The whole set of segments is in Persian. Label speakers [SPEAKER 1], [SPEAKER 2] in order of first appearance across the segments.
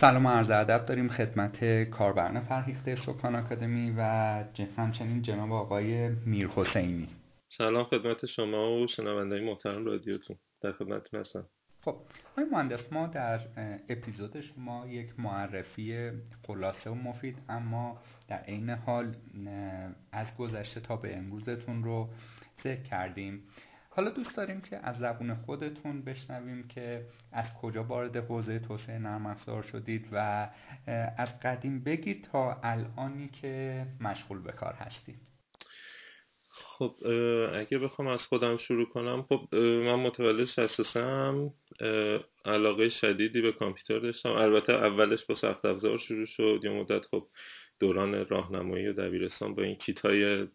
[SPEAKER 1] سلام و عرض ادب داریم خدمت کاربران فرهیخته سکان آکادمی و همچنین جناب آقای میر حسینی.
[SPEAKER 2] سلام خدمت شما و شنونده محترم رادیوتون. در خدمتتون هستم.
[SPEAKER 1] خب آقای مهندس ما در اپیزود شما یک معرفی خلاصه و مفید اما در عین حال از گذشته تا به امروزتون رو ذکر کردیم. حالا دوست داریم که از زبون خودتون بشنویم که از کجا وارد حوزه توسعه نرم افزار شدید و از قدیم بگید تا الانی که مشغول به کار هستید.
[SPEAKER 2] خب اگه بخوام از خودم شروع کنم خب من متولد 63 هم علاقه شدیدی به کامپیوتر داشتم. البته اولش با سخت افزار شروع شد یه مدت خب دوران راهنمایی و دبیرستان با این کیت های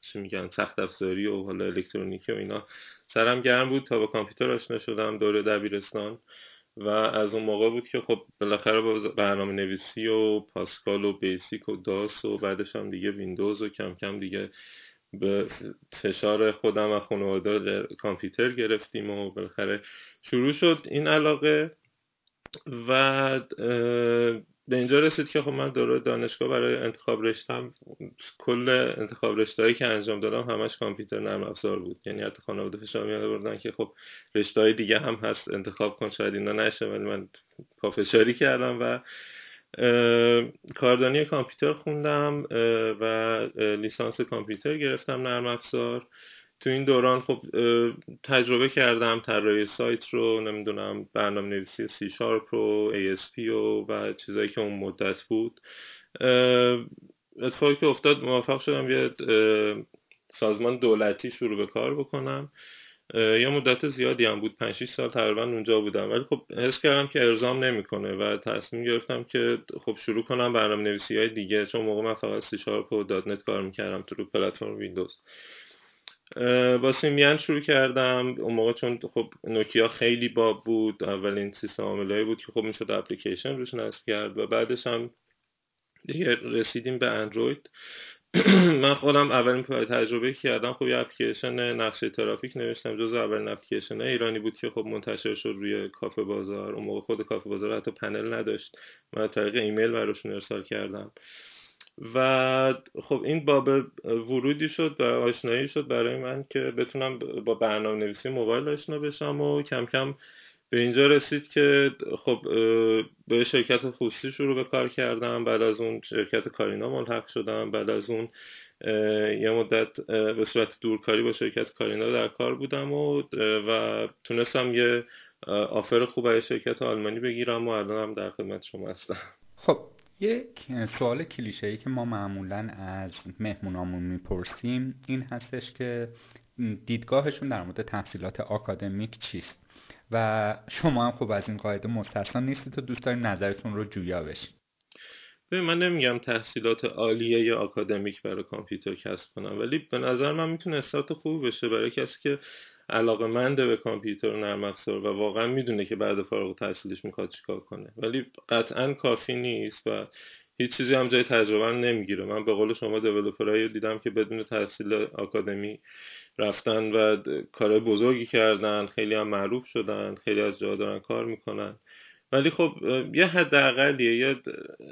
[SPEAKER 2] چی میگن سخت افزاری و حالا الکترونیکی و اینا سرم گرم بود تا با کامپیوتر آشنا شدم دوره دبیرستان و از اون موقع بود که خب بالاخره با برنامه نویسی و پاسکال و بیسیک و داس و بعدش هم دیگه ویندوز و کم کم دیگه به فشار خودم و خانواده کامپیوتر گرفتیم و بالاخره شروع شد این علاقه و به اینجا رسید که خب من دوره دانشگاه برای انتخاب رشتم کل انتخاب رشتهایی که انجام دادم همش کامپیوتر نرم افزار بود. یعنی حتی خانواده فشار می بردن که خب رشته دیگه هم هست انتخاب کن شاید اینا نشه ولی من پافشاری کردم و کاردانی کامپیوتر خوندم و لیسانس کامپیوتر گرفتم نرم افزار. تو این دوران خب تجربه کردم طراحی سایت رو نمی‌دونم برنامه نویسی سی شارپ و ASP و و چیزایی که اون مدت بود. اتفاقی که افتاد موفق شدم یه سازمان دولتی شروع به کار بکنم. یه مدت زیادی هم بود 5 سال تقریبا اونجا بودم. ولی خب حس کردم که ارضام نمی‌کنه و تصمیم گرفتم که خب شروع کنم برنامه نویسی های دیگه. چون موقع من فقط سی شارپ و. دات نت کار می‌کردم تو رو پلتفرم ویندوز. با Symbian شروع کردم. اون موقع چون خب نوکیا خیلی باب بود اولین سیستم عاملایی بود که خب می‌شد اپلیکیشن روش نصب کرد و بعدش هم دیگه رسیدیم به اندروید. من خودم اولین تجربه کردم خب یه اپلیکیشن نقشه ترافیک نوشتم. جز اولین اپلیکیشن ایرانی بود که خب منتشر شد روی کافه بازار. اون موقع خود کافه بازار حتی پنل نداشت. من طریق ایمیل براشون ارسال کردم. و خب این باب ورودی شد و آشنایی شد برای من که بتونم با برنامه نویسی موبایل آشنا بشم و کم کم به اینجا رسید که خب به شرکت خوستی شروع به کار کردم. بعد از اون شرکت کارینا ملحق شدم. بعد از اون یه مدت به صورت دورکاری با شرکت کارینا در کار بودم و, و تونستم یه آفر خوب از شرکت آلمانی بگیرم و الان هم در خدمت شما هستم.
[SPEAKER 1] خب یک سوال کلیشه ای که ما معمولا از مهمونامون می‌پرسیم این هستش که دیدگاهشون در مورد تحصیلات آکادمیک چیست؟ و شما هم خوب از این قاعده مستثنا نیستید و دوست داریم نظرتون رو جویا بشید
[SPEAKER 2] ببین من نمیگم تحصیلات عالیه یا آکادمیک برای کامپیوتر کسب کنم ولی به نظر من می‌تونه استارت خوب بشه برای کسی که علاقه منده به کامپیوتر و نرم افزار و واقعا می‌دونه که بعد فارغ تحصیلش می‌خواد چیکار کنه. ولی قطعا کافی نیست و هیچ چیزی هم جای تجربه نمی‌گیره. من به قول شما دیولپرایی دیدم که بدون تحصیل آکادمی رفتن و کار بزرگی کردن خیلی هم معروف شدن خیلی از جا دارن کار می‌کنن. ولی خب یه حداقلیه یه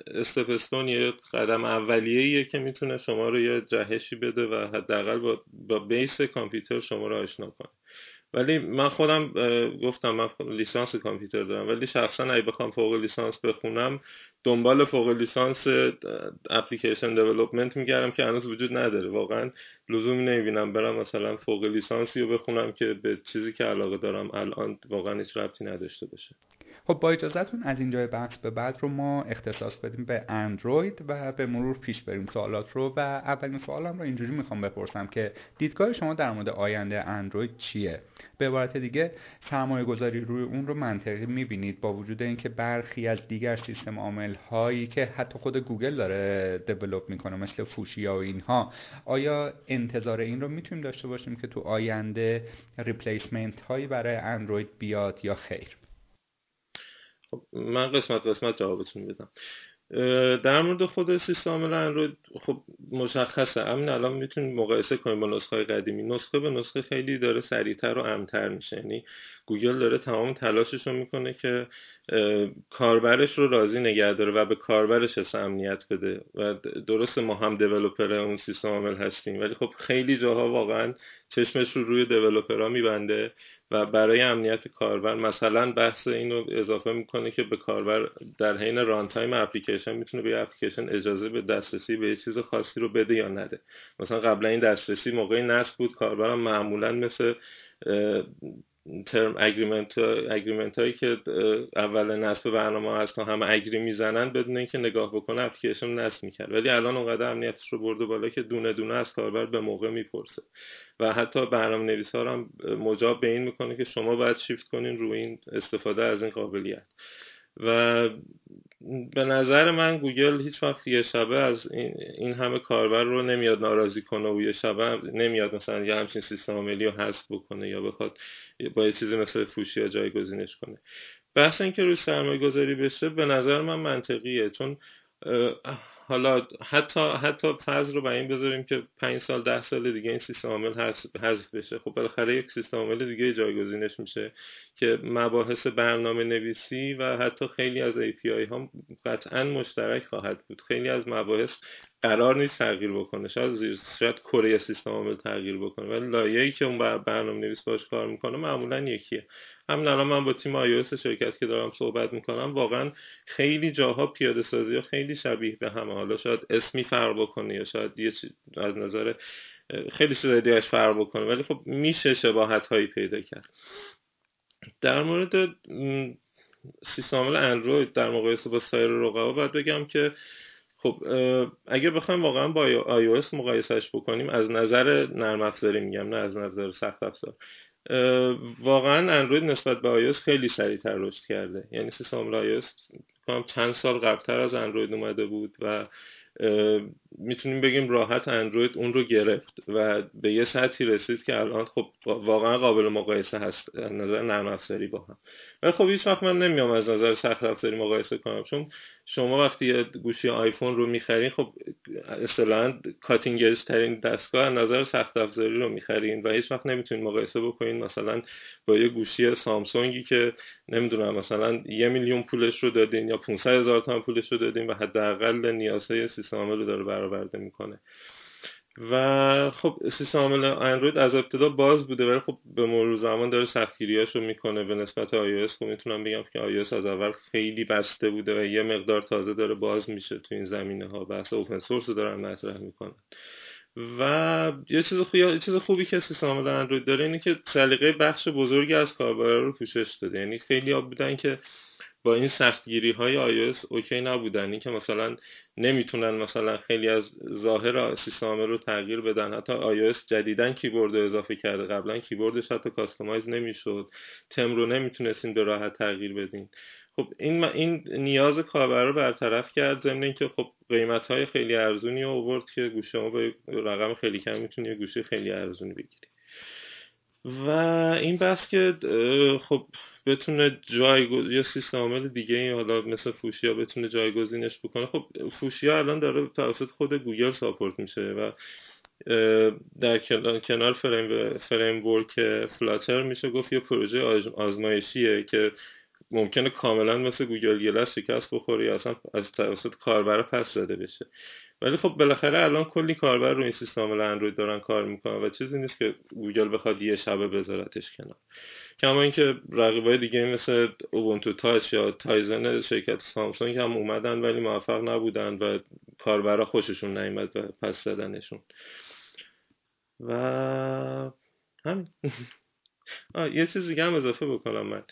[SPEAKER 2] استپستون یه قدم اولیه که می‌تونه شما رو یه جهشی بده و حداقل با, با بیس کامپیوتر شما رو آشنا کنه. ولی من خودم گفتم من لیسانس کامپیوتر دارم ولی شخصا اگه بخوام فوق لیسانس بخونم دنبال فوق لیسانس application development میگردم که هنوز وجود نداره. واقعا لزومی نمی‌بینم برم مثلا فوق لیسانسی رو بخونم که به چیزی که علاقه دارم الان واقعا هیچ ربطی نداشته باشه.
[SPEAKER 1] خب با اجازهتون از اینجای بحث به بعد رو ما اختصاص بدیم به اندروید و به مرور پیش بریم سوالات رو. و اولین سوالم رو اینجوری می‌خوام بپرسم که دیدگاه شما در مورد آینده اندروید چیه؟ به عبارت دیگه سرمایه گذاری روی اون رو منطقی می‌بینید با وجود اینکه برخی از دیگر سیستم عامل هایی که حتی خود گوگل داره develop می‌کنه مثل Fuchsia و اینها آیا انتظار این رو می‌تونیم داشته باشیم که تو آینده replacement هایی برای اندروید بیاد یا خیر؟
[SPEAKER 2] خب من قسمت قسمت جوابتون بدم در مورد خود سیستم عامل اندروید خب مشخصه. همین الان می‌تونیم مقایسه کنیم با نسخه قدیمی. نسخه به نسخه خیلی داره سریعتر و امن‌تر میشه. یعنی گوگل داره تمام تلاشش رو می‌کنه که کاربرش رو راضی نگه داره و به کاربرش حس امنیت بده. و درست ما هم developer اون سیستم عامل هستیم. ولی خب خیلی جاها واقعا چشمش رو روی developer ها میبنده. و برای امنیت کاربر مثلا بحث اینو اضافه می‌کنه که به کاربر در حین runtime اپلیکیشن می‌تونه به اپلیکیشن اجازه به دسترسی به چیز خاصی رو بده یا نده. مثلا قبلا این دسترسی موقع نصب بود کاربرم معمولا مثل term agreement agreement هایی که اول نصب برنامه هست تا همه agree می‌زنن بدون اینکه نگاه بکنه اپلیکیشن نصب می‌کرد. ولی الان اونقدر امنیتش رو برده بالا که دونه دونه از کاربر به موقع می‌پرسه. و حتی برنامه نویس هم مجاب به این می‌کنه که شما باید شیفت کنین روی این استفاده از این قابلیت. و به نظر من گوگل هیچ وقت یه شبه از این همه کاربر رو نمیاد ناراضی کنه و یه شبه نمیاد مثلا یه همچین سیستم عاملی رو حذف بکنه یا بخواد با یه چیزی مثل فوشی یا جایگزینش کنه. بحث اینکه روی سرمایه گذاری بشه به نظر من منطقیه چون حالا حتی حتی فرض رو به این بذاریم که 5 سال ده سال دیگه این سیستم عامل حذف بشه. خب بالاخره یک سیستم عامل دیگه جایگزینش میشه که مباحث برنامه نویسی و حتی خیلی از API ها قطعا مشترک خواهد بود. خیلی از مباحث قرار نیست تغییر بکنه. شاید شاید کره سیستم عامل تغییر بکنه. ولی لایه‌ای که اون برنامه نویس باش کار می‌کنه معمولا یکیه. همین الان من با تیم iOS شرکت که دارم صحبت می‌کنم واقعا خیلی جاها پیاده سازی ها خیلی شبیه به همه. حالا شاید اسمی فرق بکنه یا شاید یه از نظر خیلی چیزای دیگه فرق بکنه. ولی خب میشه شباهت هایی پیدا کرد. در مورد سیستم عامل اندروید در مقایسه با سایر رقبا باید بگم که خب اگر بخوایم واقعا با iOS مقایسهش بکنیم از نظر نرم افزاری میگم نه از نظر سخت افزار. واقعا اندروید نسبت به iOS خیلی سریعتر رشد کرده. یعنی سیستم iOS چند سال قبلتر از اندروید اومده بود و می‌تونیم بگیم راحت اندروید اون رو گرفت و به یه سطحی رسید که الان خب واقعا قابل مقایسه هست. نظر نرم افزاری با هم. ولی خب هیچ وقت من نمیام از نظر سخت افزاری مقایسه کنم چون شما وقتی گوشی آیفون رو می‌خرین خب اصطلاحا کاتینگ ترین دستگاه از نظر سخت افزاری رو می‌خرین و هیچ وقت نمی‌تونین مقایسه بکنین مثلا با یه گوشی سامسونگی که نمی‌دونم مثلا یه میلیون پولش رو دادین یا 500 هزار تومان پولش رو دادین و حداقل نیازهای سیستم رو داره برآورده می‌کنه. و خب سیستم عامل اندروید از ابتدا باز بوده ولی خب به مرور زمان داره سختگیریاشو می‌کنه. به نسبت iOS خب می‌تونم بگم که iOS از اول خیلی بسته بوده و یه مقدار تازه داره باز میشه تو این زمینه ها بحث اوپن سورس رو دارن مطرح می‌کنن. و یه چیز خوبی یه چیز خوبی که سیستم عامل اندروید داره اینه که سلیقه بخش بزرگی از کاربرا رو پوشش داده. یعنی خیلی ها بودن که با این سختگیری های iOS OK نبودن. این که مثلا نمی‌تونن مثلا خیلی از ظاهر سیستم رو تغییر بدن. حتی iOS جدیدن کیبورد رو اضافه کرده. قبلا کیبوردش حتی customize نمی‌شد. تم رو نمی‌تونستین به راحت تغییر بدین. خب این این نیاز کاربر رو برطرف کرد. ضمن اینکه خب قیمت های خیلی ارزونی آورد که گوشیا با رقم خیلی کم می‌تونی گوشی خیلی ارزونی بگیری. و این بحث که خب بتونه جایگزین یا سیستم عامل دیگه این حالا مثل فوشیا بتونه جایگزینش بکنه. خب فوشیا الان داره توسط خود گوگل support میشه و در کنار frame framework فلاتر میشه. گفت یه پروژه آزمایشیه که ممکنه کاملا مثل گوگل گلس شکست بخوره یا اصلا از توسط کاربر پس داده بشه. ولی خب بالاخره الان کلی کاربر رو این سیستم اندروید دارن کار می‌کنن و چیزی نیست که گوگل بخواد یه شبه بذارتش کنار. کما اینکه رقیبای دیگه مثل اوبونتو تاچ یا تایزن شرکت سامسونگ هم اومدن ولی موفق نبودن و کاربرا خوششون نیومد و پس زدنشون و همین. یه چیز دیگه هم اضافه بکنم من.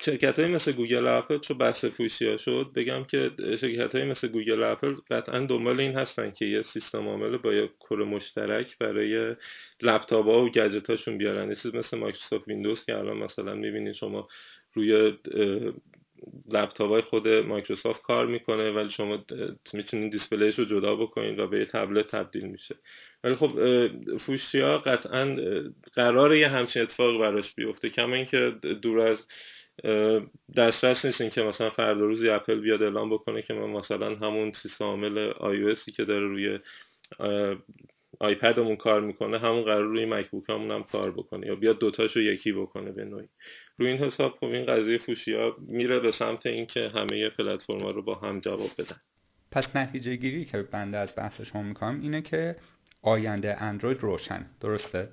[SPEAKER 2] شرکت های مثل گوگل اپل چون بحث فوشی ها شد بگم که شرکت های مثل گوگل اپل قطعا دنبال این هستن که یه سیستم عامل با یه kernel مشترک برای لپتاپ ها و گجت هاشون بیارن. یه چیز مثل مایکروسافت ویندوز که الان مثلا می‌بینید شما روی لپتاپ های خود مایکروسافت کار می‌کنه ولی شما می‌تونید display ش رو جدا بکنید و به یه تبلت تبدیل میشه. ولی خب فوشیا قطعا قرار یه همچین اتفاق براش بیفته. کما اینکه دور از دسترس نیست که مثلا فردا روزی اپل بیاد اعلام بکنه که من مثلا همون سیستم عامل آی که داره روی آیپدمون کار می‌کنه همون قرار روی مکبوک همون هم کار بکنه یا بیاد دوتاشو یکی بکنه به نوعی. روی این حساب خب این قضیه فوشی میره به سمت اینکه همه پلتفرم رو با هم جواب بدن.
[SPEAKER 1] پس نتیجه گیری که بنده از بحث شما می‌کنم اینه که آینده اندروید روشن. درسته؟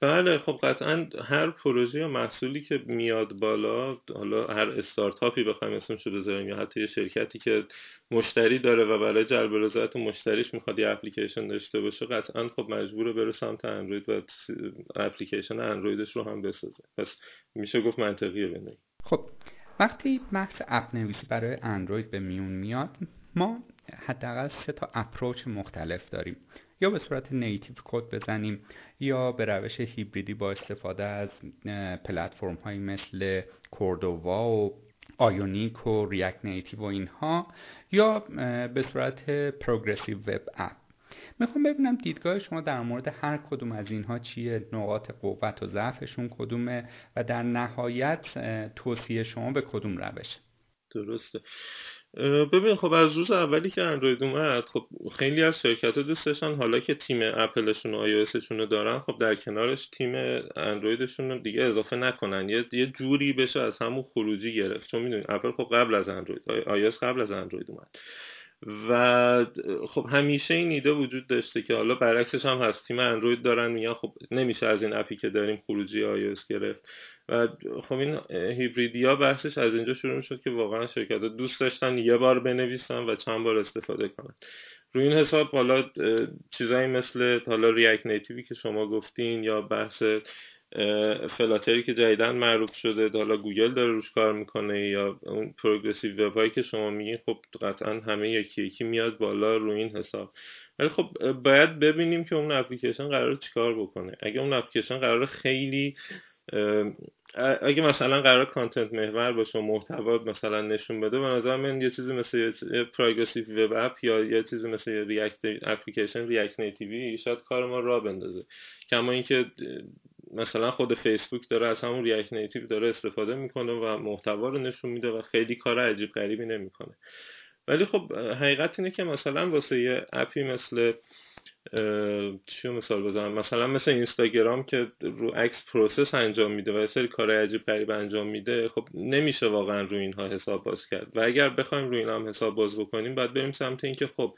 [SPEAKER 2] بله خب قطعا هر پروژه یا محصولی که میاد بالا حالا هر استارتاپی بخوایم اسمش رو بذاریم یا حتی یه شرکتی که مشتری داره و برای جلب رضایت مشتریش می‌خواد یه اپلیکیشن داشته باشه قطعا خب مجبوره بره سمت اندروید و اپلیکیشن اندرویدش رو هم بسازه. پس میشه گفت منطقیه بنوی
[SPEAKER 1] خب وقتی بحث اپ نویسی برای اندروید به میون میاد ما حداقل سه تا اپروچ مختلف داریم. یا به صورت native کد بزنیم یا به روش هیبریدی با استفاده از پلتفرم های مثل Cordova و Ionic و React Native و اینها یا به صورت progressive web app. می‌خوام ببینم دیدگاه شما در مورد هر کدوم از اینها چیه نقاط قوت و ضعفشون کدومه و در نهایت توصیه شما به کدوم روش
[SPEAKER 2] درسته. ببین خب از روز اولی که اندروید اومد خب خیلی از شرکت ها دوست داشتن حالا که تیم اپلشون و آی رو دارن خب در کنارش تیم اندرویدشون رو دیگه اضافه نکنن. یه یه جوری بشه از همون خروجی گرفت. چون می‌دونید اپل خب قبل از اندروید آی قبل از اندروید اومد. و خب همیشه این ایده وجود داشته که حالا برعکسش هم هست. تیم اندروید دارن میگن خب نمیشه از این app ی که داریم خروجی iOS گرفت. و خب این هیبریدیا بحثش از اینجا شروع شد که واقعا شرکت دوست داشتن یه بار بنویسن و چند بار استفاده کنن. روی این حساب حالا چیزایی مثل حالا React Native ی که شما گفتین یا بحث فلاتری که جدیدن معروف شده حالا گوگل داره روش کار می‌کنه یا اون progressive web هایی که شما میگین خب قطعا همه یکی یکی میاد بالا روی این حساب. ولی خب باید ببینیم که اون اپلیکیشن قرار چیکار بکنه. اگه اون اپلیکیشن قرار خیلی اگه مثلا قرار content محور باشه و محتوا مثلا نشون بده به نظر من یه چیزی مثل یه progressive web app یا یه چیزی مثل React application React Native ی شاید کار ما را راه بندازه. کما اینکه مثلا خود فیسبوک داره از همون React Native داره استفاده می‌کنه و محتوا رو نشون میده و خیلی کار عجیب غریبی نمی‌کنه. ولی خب حقیقت اینه که مثلا واسه یه app ی مثل چی مثال بزنم؟ مثلا مثل اینستاگرام که رو عکس process انجام میده و یه سری کار عجیب غریب انجام میده خب نمیشه واقعا روی اینها حساب باز کرد. و اگر بخوایم روی این هم حساب باز بکنیم باید بریم سمت اینکه خب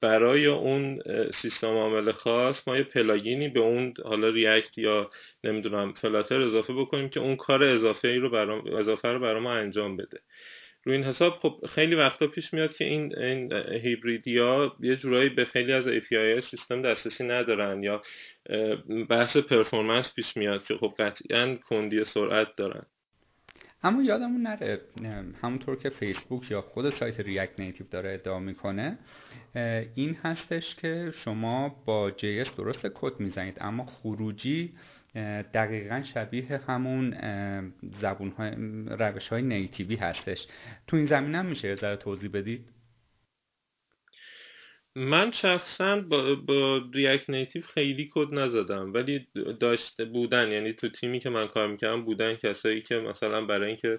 [SPEAKER 2] برای اون سیستم عامل خاص ما یه پلاگینی به اون حالا ریاکت یا نمی‌دونم فلاتر اضافه بکنیم که اون کار اضافه ای رو برام اضافه رو برای ما انجام بده. روی این حساب خب خیلی وقتا پیش میاد که این این هیبریدیا یه جورایی به خیلی از API سیستم دسترسی ندارن یا بحث پرفورمنس پیش میاد که خب قطعا کندی سرعت دارن.
[SPEAKER 1] اما یادمون نره همونطور که فیسبوک یا خود سایت ریاکت نیتیو داره ادعا می‌کنه این هستش که شما با JS درست کد می‌زنید اما خروجی دقیقا شبیه همون زبون های روش های نیتیوی هستش. تو این زمین هم میشه یه ذره توضیح بدید؟
[SPEAKER 2] من شخصا با, با ریاکت نیتیو خیلی کد نزدم ولی داشته بودن یعنی تو تیمی که من کار می‌کردم بودن کسایی که مثلا برای اینکه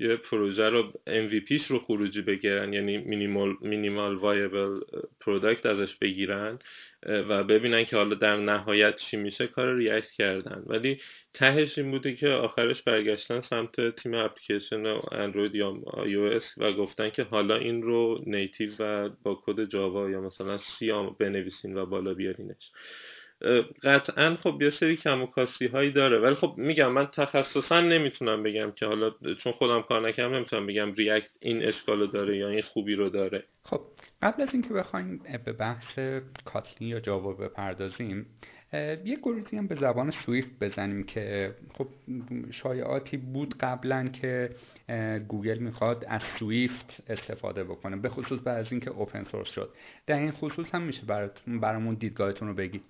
[SPEAKER 2] یه پروژه رو MVPش رو خروجی بگیرن یعنی minimal minimal viable product ازش بگیرن و ببینن که حالا در نهایت چی میشه کار React کردن. ولی تهش این بوده که آخرش برگشتن سمت تیم اپلیکیشن اندروید یا iOS و گفتن که حالا این رو native و با کد جاوا یا مثلا سی بنویسین و بالا بیارینش. قطعا خب یه سری کم و کاستی هایی داره. ولی خب میگم من تخصصا نمی‌تونم بگم که حالا چون خودم کار نکردم نمی‌تونم بگم React این اشکالو داره یا این خوبی رو داره.
[SPEAKER 1] خب قبل از اینکه بخوایم به بحث کاتلین یا جاوا بپردازیم یه گریزی هم به زبان سویفت بزنیم که خب شایعاتی بود قبلا که گوگل می‌خواد از سویفت استفاده بکنه به خصوص بعد از اینکه open source شد. در این خصوص هم میشه برامون دیدگاهتون رو بگید.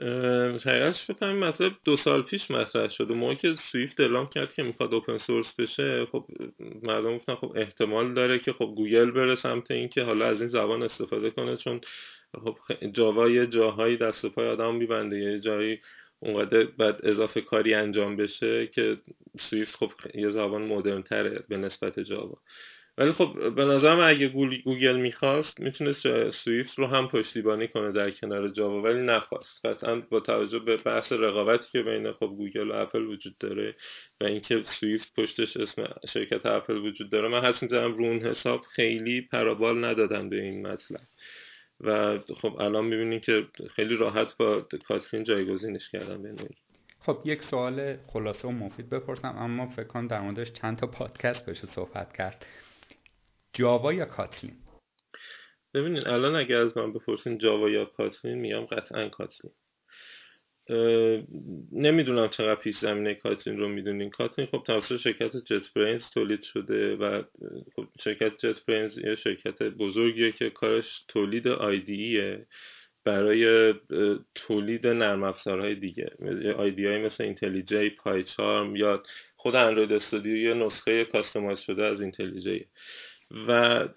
[SPEAKER 2] حقیقتش فکر کنم مطلب دو سال پیش مطرح شد. و موقعی که سویفت اعلام کرد که می‌خواد open source بشه خب مردم گفتن خب احتمال داره که خب گوگل بره سمت اینکه حالا از این زبان استفاده کنه چون خب جاوا یه جاهایی دست پای آدم میبنده. یه جایی اونقدر باید اضافه کاری انجام بشه که سویفت خب یه زبان مدرن تره به نسبت جاوا. ولی خب به نظرم اگه گوگل می‌خواست می‌تونست سویفت رو هم پشتیبانی کنه در کنار جاوا ولی نخواست. قطعا با توجه به بحث رقابتی که بین خب گوگل و اپل وجود داره و اینکه سویفت پشتش اسم شرکت اپل وجود داره من حس می‌زنم رو اون حساب خیلی پرابال ندادن به این مطلب. و خب الان می‌بینیم که خیلی راحت با کاترین جایگزینش کردن به
[SPEAKER 1] خب یک سوال خلاصه و مفید بپرسم اما فکر کنم در موردش چند تا پادکست بشه صحبت کرد. جاوا یا کاتلین؟
[SPEAKER 2] ببینید الان اگر از من بپرسین جاوا یا کاتلین میگم قطعا کاتلین. نمی‌دونم چقدر پیش زمینه Kotlin رو می‌دونین. Kotlin خب توسط شرکت JetBrains تولید شده و خب شرکت JetBrains یه شرکت بزرگیه که کارش تولید IDE ه برای تولید نرم افزارهای دیگه. IDE های مثل IntelliJ PyCharm یا خود Android Studio یه نسخه customize شده از IntelliJ و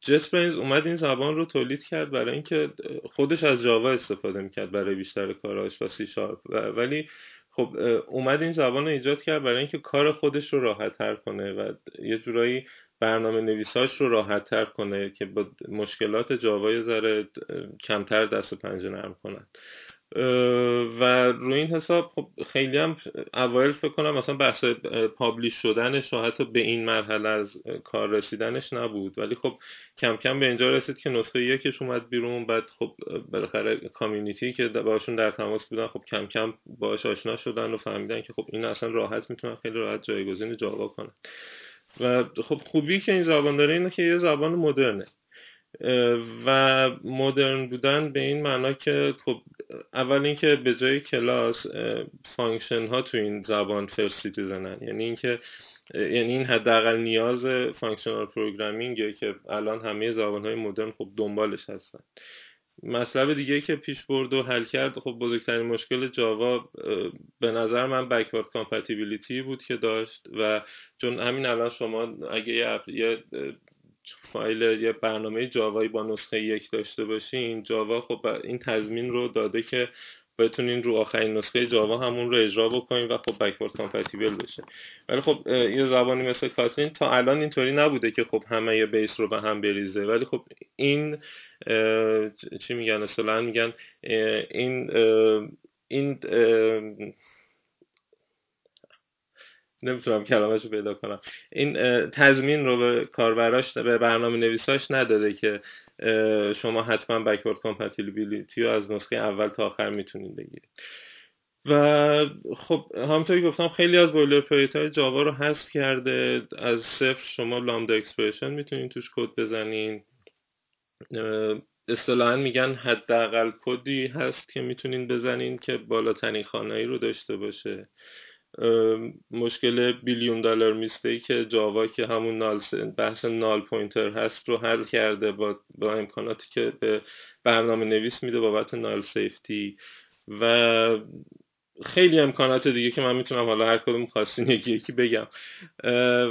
[SPEAKER 2] JetBrains اومد این زبان رو تولید کرد برای اینکه خودش از جاوا استفاده می‌کرد برای بیشتر کاراش و سی شارپ ولی خب اومد این زبان رو ایجاد کرد برای اینکه کار خودش رو راحت تر کنه و یه جورایی برنامه نویساش رو راحت تر کنه که با مشکلات جاوا یه ذره کمتر دست و پنجه نرم کنن. و روی این حساب خب خیلی هم اوایل فکر کنم مثلا بحث پابلیش شدنش و حتی به این مرحله از کار رسیدنش نبود. ولی خب کم کم به اینجا رسید که نسخه یکش اومد بیرون بعد خب بالاخره community که باشون در تماس بودن خب کم کم باش آشنا شدن و فهمیدن که خب این اصلا راحت می‌تونن خیلی راحت جایگزین Java کنن. و خب خوبی که این زبان داره اینه که یه زبان مدرنه. و مدرن بودن به این معنا که خب اول اینکه به جای class function ها تو این زبان first citizen ن یعنی اینکه یعنی این حداقل نیاز functional programming ه که الان همه زبان های مدرن خب دنبالش هستن. مطلب دیگه که پیش برد و حل کرد خب بزرگترین مشکل Java به نظر من backward compatibility بود که داشت و چون همین الان شما اگه یه فایل یه برنامه Java یی با نسخه یک داشته باشین. Java خب این تضمین رو داده که بتونین رو آخرین نسخه Java همون رو اجرا بکنین و خب backward compatible بشه. ولی خب یه زبانی مثل کاتلین تا الان اینطوری نبوده که خب همه یه بیس رو به هم بریزه. ولی خب این چی میگن؟ اصلا میگن این این نمی‌تونم کلامش رو پیدا کنم. این تضمین رو به کاربراش به برنامه نویساش نداده که شما حتما بکورد کامپتیبیلیتی رو از نسخه اول تا آخر می‌تونید بگیرید. و خب همونطوری گفتم خیلی از boilerplate های Java رو حذف کرده. از صفر شما lambda expression می‌تونید توش کد بزنین. اصطلاحا میگن حداقل کدی هست که می‌تونین بزنین که بالاترین خوانایی رو داشته باشه. مشکل billion dollar mistake Java که همون null بحث null pointer هست رو حل کرده با, با امکاناتی که به برنامه نویس میده بابت null safety. و خیلی امکانات دیگه که من می‌تونم حالا هر کدوم خواستین یکی یکی بگم.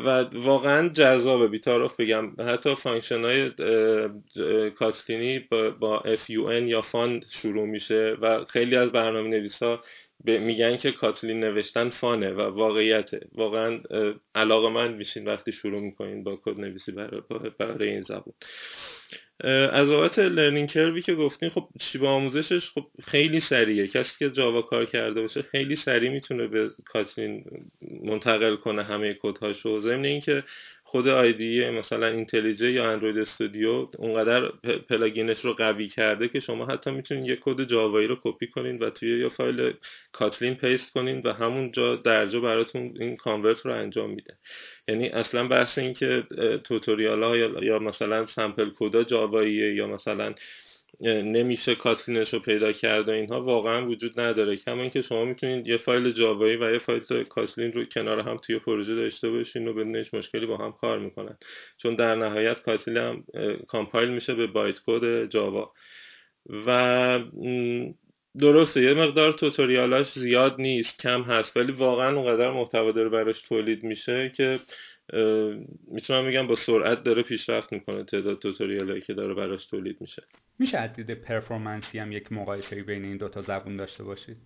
[SPEAKER 2] و واقعا جذابه بی‌تعارف بگم. حتی function های Kotlin ی با FUN یا fun شروع میشه و خیلی از برنامه نویس ها میگن که Kotlin نوشتن fun ه و واقعیته. واقعا علاقه‌مند میشین وقتی شروع می‌کنین با کد نویسی برای, برای این زبون. از بابت learning curve ی که گفتین خب شیب آموزشش؟ خب خیلی سریعه. کسی که Java کار کرده باشه خیلی سریع می‌تونه به Kotlin منتقل کنه همه کدهاشو. ضمن اینکه خود IDE مثلا IntelliJ یا Android Studio اونقدر plugin ش رو قوی کرده که شما حتی می‌تونید یه کد Java یی رو کپی کنین و توی یه فایل Kotlin paste کنین و همون جا درجا براتون این convert رو انجام میده. یعنی اصلا بحث این که tutorial ها یا مثلا sample code ا Java ییه یا مثلا نمیشه Kotlin ش رو پیدا کرد و اینها واقعا وجود نداره. کما اینکه شما می‌تونید یه فایل Java یی و یه فایل Kotlin رو کنار هم توی پروژه داشته باشین و بدون هیچ مشکلی با هم کار می‌کنن. چون در نهایت Kotlin هم compile میشه به bytecode Java. و درسته یه مقدار tutorial اش زیاد نیست کم هست ولی واقعا اونقدر محتوا داره براش تولید میشه که می‌تونم بگم با سرعت داره پیشرفت می‌کنه تعداد tutorial که داره براش تولید میشه.
[SPEAKER 1] میشه از دید performance ی هم یک مقایسه بین این دوتا زبون داشته باشید؟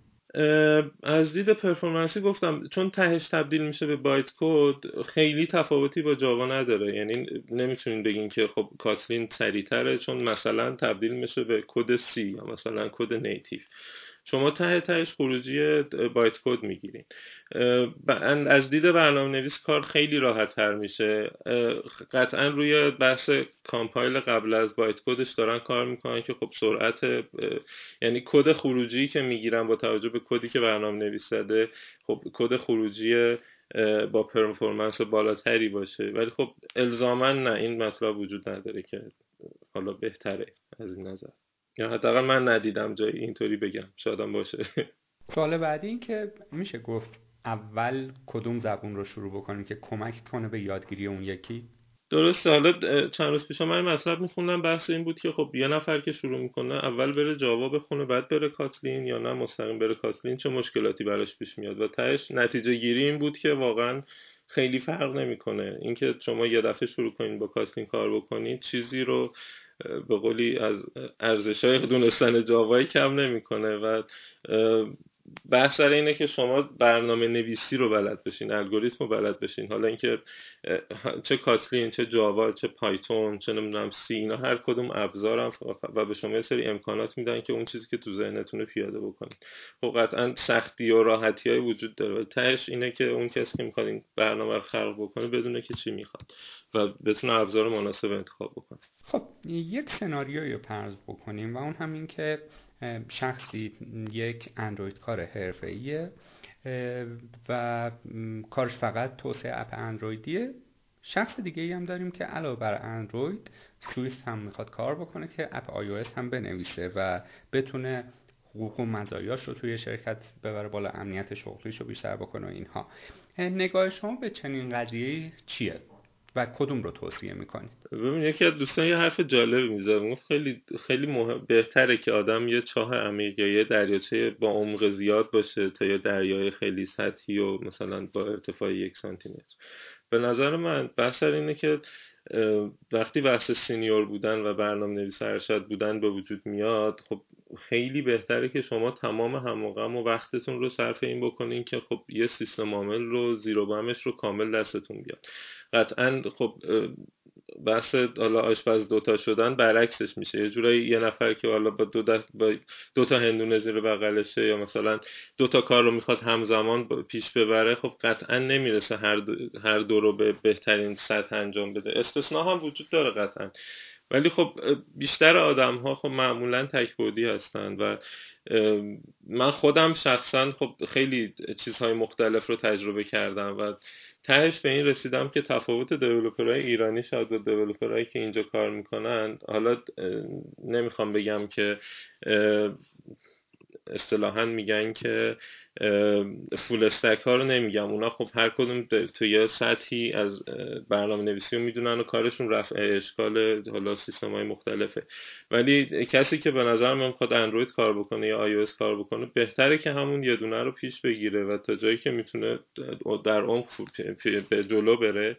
[SPEAKER 2] از دید performance ی گفتم چون تهش تبدیل میشه به bytecode خیلی تفاوتی با Java نداره. یعنی نمی‌تونین بگین که خب Kotlin سریعتره چون مثلا تبدیل میشه به کد C یا مثلا کد native شما ته تهش خروجی bytecode می‌گیرین. از دید برنامه نویس کار خیلی راحت تر میشه قطعا روی بحث compile قبل از bytecode ش دارن کار می‌کنن که خب سرعت یعنی کد خروجی که می‌گیرن با توجه به کدی که برنامه نویس زده خب کد خروجی با performance بالاتری باشه. ولی خب الزاما نه این مطلب وجود نداره که حالا بهتره از این نظر. یا حداقل من ندیدم جایی اینطوری بگم شایدم باشه.
[SPEAKER 1] سوال بعدی این که میشه گفت اول کدوم زبون رو شروع بکنیم که کمک کنه به یادگیری اون یکی؟
[SPEAKER 2] درسته. حالا چند روز پیش من مطلب میخوندم بحث این بود که خب یه نفر که شروع می‌کنه اول بره جاوا بخونه بعد بره کاتلین یا نه مستقیم بره کاتلین چه مشکلاتی براش پیش میاد؟ و تهش نتیجه گیری این بود که واقعا خیلی فرق نمی‌کنه. اینکه شما یه دفعه شروع کنید با کاتلین کار بکنید چیزی رو به قولی از ارزش های دونستن جاوایی کم نمی‌کنه و بحث سر اینه که شما برنامه نویسی رو بلد بشین الگوریتم رو بلد بشین. حالا اینکه چه کاتلین چه جاوا چه پایتون چه نمی‌دونم سی اینا هر کدوم ابزارم و به شما یه سری امکانات میدن که اون چیزی که تو ذهنتون پیاده بکنید خب قطعا سختی و راحتی های وجود داره. تهش اینه که اون کسی که می‌خواد این برنامه رو خلق بکنه بدونه که چی می‌خواد و بتونه ابزار مناسب انتخاب بکنه.
[SPEAKER 1] خب یک سناریوی رو فرض بکنیم و اون همین که شخصی یک اندروید کار حرفه‌ایه و کارش فقط توسعه اپ اندرویدیه. شخص دیگه ای هم داریم که علاوه بر اندروید سویس هم می‌خواد کار بکنه که اپ آی هم بنویسه و بتونه حقوق و مزایاش رو توی شرکت ببره بالا امنیت شغلیش رو بیشتر بکنه و اینها. نگاه شما به چنین قضیه چیه؟ و کدوم رو توصیه می‌کنید؟
[SPEAKER 2] ببین یکی از دوستان یه حرف جالبی می‌زد. خیلی خیلی مهم بهتره که آدم یه چاه عمیق یا یه دریاچه با عمق زیاد باشه تا یه دریای خیلی سطحی و مثلا با ارتفاع یک سانتی متر به نظر من بحث اینه که وقتی بحث سینیور بودن و برنامه نویس ارشد بودن به وجود میاد خب خیلی بهتره که شما تمام هموغم و وقتتون رو صرف این بکنین که خب یه سیستم عامل رو زیرو بمش رو کامل دستتون بیاد. قطعا خب بحث حالا آشپز دوتا شدن برعکسش میشه. یه جورایی یه نفر که حالا با دو, با دو تا هندونه زیر بغلشه یا مثلا دو تا کار رو می‌خواد همزمان پیش ببره خب قطعا نمی‌رسه هر دو, هر دو رو به بهترین سطح انجام بده. استثنا هم وجود داره قطعا. ولی خب بیشتر آدم ها خب معمولا تکبودی هستن و من خودم شخصا خب خیلی چیزهای مختلف رو تجربه کردم و تهش به این رسیدم که تفاوت دیولوپرهای ایرانی شاید با دیولوپرهایی که اینجا کار می‌کنن حالا نمی‌خوام بگم که اصطلاحا میگن که فول استک ها رو نمیگم. اونا خب هر کدوم تو یه سطحی از برنامه نویسی رو می‌دونن و کارشون رفع اشکال حالا سیستم های مختلفه. ولی کسی که به نظر من می‌خواد اندروید کار بکنه یا آی کار بکنه بهتره که همون یه دونه رو پیش بگیره و تا جایی که می‌تونه در عمق به جلو بره.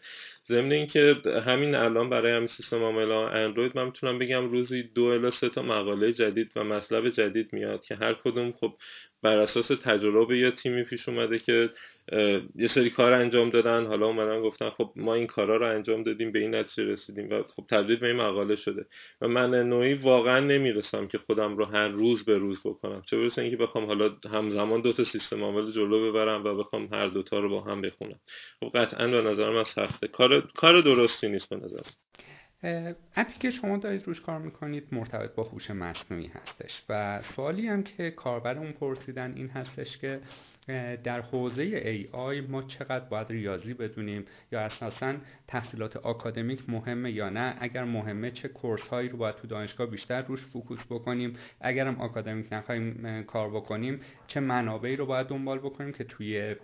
[SPEAKER 2] ضمن اینکه همین الان برای همین سیستم عامل اندروید من می‌تونم بگم روزی دو الی سه تا مقاله جدید و مطلب جدید میاد که هر کدوم خب بر اساس تجربه یا تیمی پیش اومده که یه سری کار انجام دادن. حالا اومدن گفتن خب ما این کارا رو انجام دادیم به این نتیجه رسیدیم و خب تبدیل به این مقاله شده. و من نوعی واقعا نمی‌رسم که خودم رو هر روز به روز بکنم. چه برسه اینکه بخوام حالا همزمان دو تا سیستم عامل جلو ببرم و بخوام هر دوتا رو با هم بخونم. خب قطعا به نظر من سخته. کار کار درستی نیست به نظر
[SPEAKER 1] اپی که شما دارید روش کار می‌کنید مرتبط با هوش مصنوعی هستش. و سوالی هم که کاربرامون پرسیدن این هستش که در حوزه AI ما چقدر باید ریاضی بدونیم؟ یا اساسا تحصیلات آکادمیک مهمه یا نه؟ اگر مهمه چه course هایی رو باید تو دانشگاه بیشتر روش focus بکنیم؟ اگرم آکادمیک نخواهیم کار بکنیم چه منابعی رو باید دنبال بکنیم که توی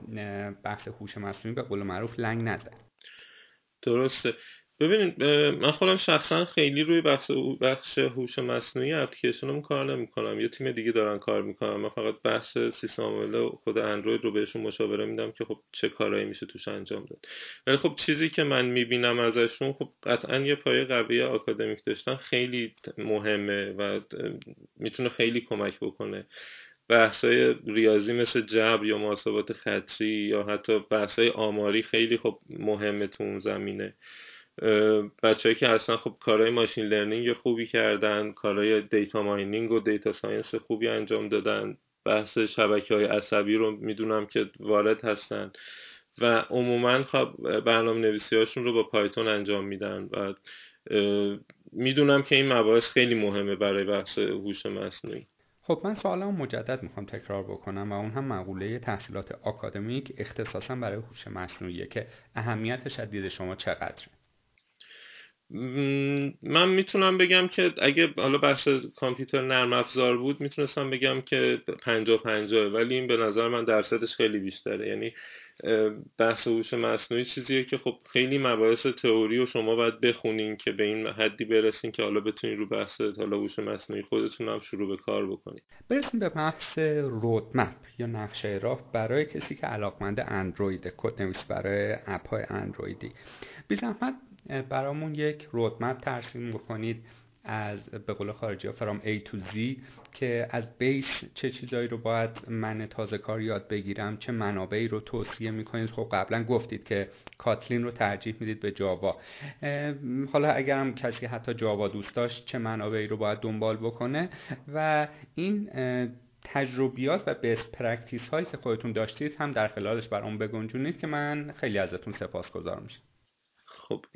[SPEAKER 1] بحث هوش مصنوعی به قول معروف لنگ نزن
[SPEAKER 2] درسته. ببینید من خودم شخصا خیلی روی بخش بخش هوش مصنوعی اپلیکیشنم کار نمی‌کنم. یه تیم دیگه دارن کار می‌کنم من فقط بحث سیستم عامل خود اندروید رو بهشون مشاوره میدم که خب چه کارهایی میشه توش انجام داد. ولی خب چیزی که من می‌بینم ازشون خب قطعا یه پایه قوی آکادمیک داشتن. خیلی مهمه و می‌تونه خیلی کمک بکنه. بحثای ریاضی مثل جبر یا محاسبات خطی یا حتی بحثای آماری خیلی خب مهمه تو اون زمینه. بچه‌هایی که اصلا خب کارهای machine learning خوبی کردن کارهای data mining و data science خوبی انجام دادن. بحث شبکه های عصبی رو می‌دونم که وارد هستن. و عموما خب برنامه نویسی هاشون رو با Python انجام میدن و می‌دونم که این مباحث خیلی مهمه برای بحث هوش مصنوعی.
[SPEAKER 1] خب من سوالم مجدد می‌خوام تکرار بکنم و اون هم مقوله تحصیلات آکادمیک اختصاصا برای هوش مصنوعیه که اهمیت شدید شما چقدره.
[SPEAKER 2] من می‌تونم بگم که اگه حالا بحث کامپیوتر نرم افزار بود می‌تونستم بگم که پنجا پنجاه ولی این به نظر من درصدش خیلی بیشتره. یعنی بحث هوش مصنوعی چیزیه که خب خیلی مباحث تئوری و شما باید بخونین که به این حدی برسین که حالا بتونین رو بحث حالا هوش مصنوعی خودتون هم شروع به کار بکنید
[SPEAKER 1] برسیم به بحث رودمپ یا نقشه راه برای کسی که علاقمند اندروید کد نویس برای اپ های اندرویدی. بی زحمت برامون یک رودمپ ترسیم بکنید از به قول خارجی ها فرام A to Z که از بیس چه چیزایی رو باید من تازه کار یاد بگیرم چه منابعی رو توصیه می‌کنید. خب قبلا گفتید که کاتلین رو ترجیح می‌دید به جاوا حالا اگرم کسی حتی جاوا دوست داشت چه منابعی رو باید دنبال بکنه؟ و این تجربیات و best practice هایی که خودتون داشتید هم در خلالش برام بگنجونید که من خیلی ازتون سپاسگزار میشم
[SPEAKER 2] خب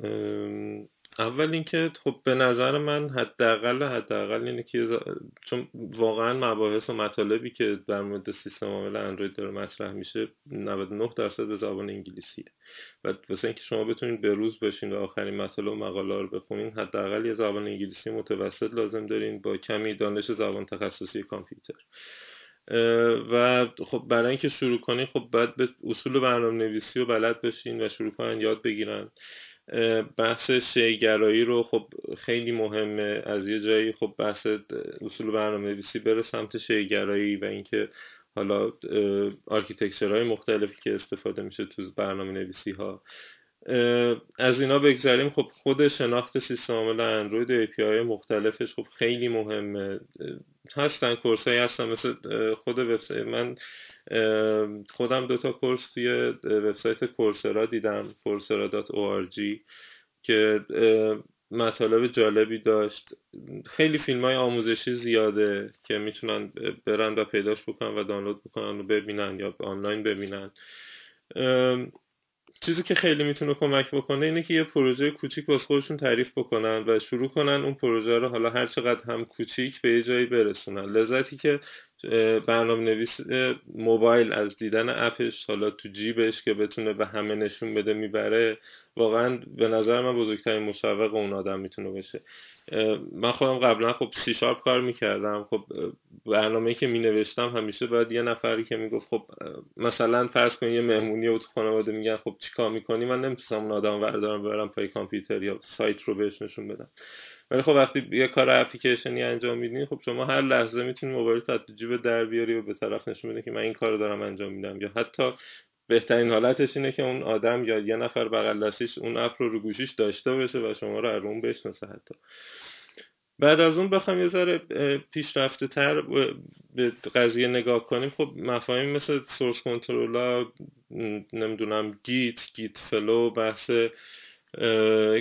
[SPEAKER 2] اول اینکه خب به نظر من حداقل حداقل اینه که چون واقعا مباحث و مطالبی که در مورد سیستم عامل اندروید داره مطرح میشه 99 درصد به زبان انگلیسیه. و واسه اینکه شما بتونید به روز باشین و آخرین مطالب و مقاله رو بخونین حداقل یه زبان انگلیسی متوسط لازم دارین با کمی دانش زبان تخصصی کامپیوتر. و خب برای اینکه شروع کنین خب باید به اصول برنامه نویسی و بلد بشین و شروع کنن یاد بگیرن. بحث شیگرایی رو خب خیلی مهمه. از یه جایی خب بحث اصول برنامه نویسی بره سمت شیگرایی و اینکه حالا های مختلفی که استفاده میشه تو برنامه نویسی ها از اینا بگذاریم خب خود شناخت سیستم عامل اندروید API های مختلفش خب خیلی مهمه. هستن کورس هستن مثل خود وبسایت. من خودم دوتا کورس توی وبسایت کورسرا دیدم coursera.org که مطالب جالبی داشت. خیلی فیلم های آموزشی زیاده که می‌تونن برن و پیداش بکنن و دانلود بکنن و ببینن یا آنلاین ببینن. چیزی که خیلی می‌تونه کمک بکنه اینه که یه پروژه کوچیک واسه خودشون تعریف بکنن و شروع کنن اون پروژه رو حالا هر چقدر هم کوچیک به یه جایی برسونن. لذتی که برنامه نویس موبایل از دیدن اپش حالا تو جیبش که بتونه به همه نشون بده می‌بره. واقعا به نظر من بزرگترین مشوق اون آدم می‌تونه باشه. من خودم قبلا خب سی شارپ کار می‌کردم. خب برنامه که می نوشتم همیشه باید یه نفری که می‌گفت خب مثلا فرض کن یه مهمونی و تو خانواده میگن خب چیکار می‌کنی؟ من نمی‌تونم اون آدم بردارم ببرم پای کامپیوتر یا سایت رو بهش نشون بدم. ولی خب وقتی یه کار اپلیکیشنی انجام میدین خب شما هر لحظه می‌تونی موبایل تو جیب در بیاری و به طرف نشون بدی که من این کار دارم انجام میدم. یا حتی بهترین حالتش اینه که اون آدم یا یه نفر بغل دستیش اون اپ رو رو گوشیش داشته باشه و شما رو اون بشناسه حتی. بعد از اون بخوام یه ذره پیشرفته تر به قضیه نگاه کنیم. خب مفاهیم مثل source control نمی‌دونم Git Git flow بحث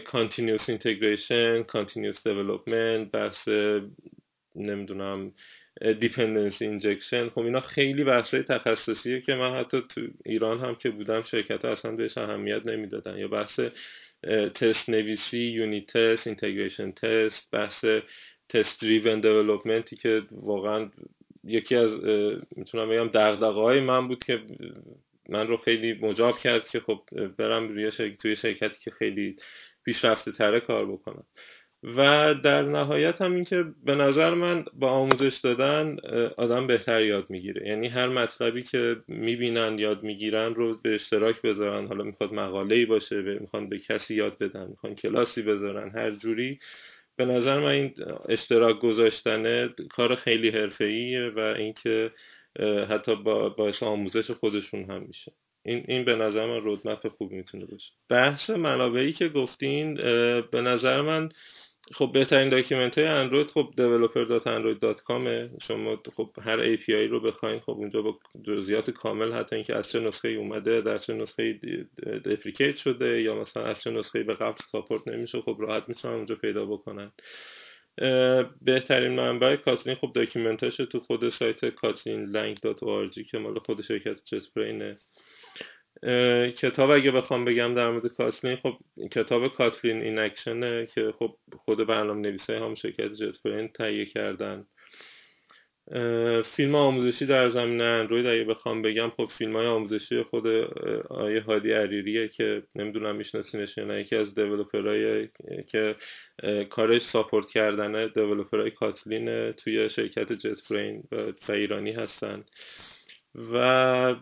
[SPEAKER 2] continuous integration continuous development بحث نمی‌دونم dependency injection خب اینا خیلی بحثای تخصصیه که من حتی تو ایران هم که بودم شرکت ها اصلا بهش اهمیت نمی‌دادن. یا بحث تست نویسی unit test integration test بحث test driven development ی که واقعا یکی از می‌تونم بگم دغدغه های من بود که من رو خیلی مجاب کرد که خب برم روی توی شرکتی که خیلی پیشرفته تره کار بکنم. و در نهایت هم اینکه به نظر من با آموزش دادن آدم بهتر یاد می‌گیره. یعنی هر مطلبی که می‌بینن یاد می‌گیرن رو به اشتراک بذارن. حالا می‌خواد مقاله ای باشه می‌خوان به کسی یاد بدن می‌خوان کلاسی بذارن هر جوری. به نظر من این اشتراک گذاشتن کار خیلی حرفه‌ایه و اینکه حتی با باعث آموزش خودشون هم میشه. این این به نظر من roadmap خوب می‌تونه باشه. بحث منابعی که گفتین به نظر من خب بهترین document های اندروید خب developer.android.com شما خب هر API رو بخواین خب اونجا با جزئیات کامل حتی اینکه از چه نسخه اومده در چه نسخه deprecate شده یا مثلا از چه نسخه به قبل support نمیشه خب راحت می‌تونن اونجا پیدا بکنن. بهترین منبع کاتلین خب document اش تو خود سایت kotlinlang.org که مال خود شرکت JetBrains ه کتاب اگه بخوام بگم در مورد کاتلین خب کتاب Kotlin in Action ه که خب خود برنامه نویسای هم شرکت Jet تهیه کردن. فیلم آموزشی در زمین اندروید اگه بخوام بگم خب فیلم های آموزشی خود آقای هادی حریریه که نمی‌دونم میشناسینش یا نه یکی از developer های که کارش support کردن developer های کاتلین توی شرکت JetBrains و ایرانی هستن. و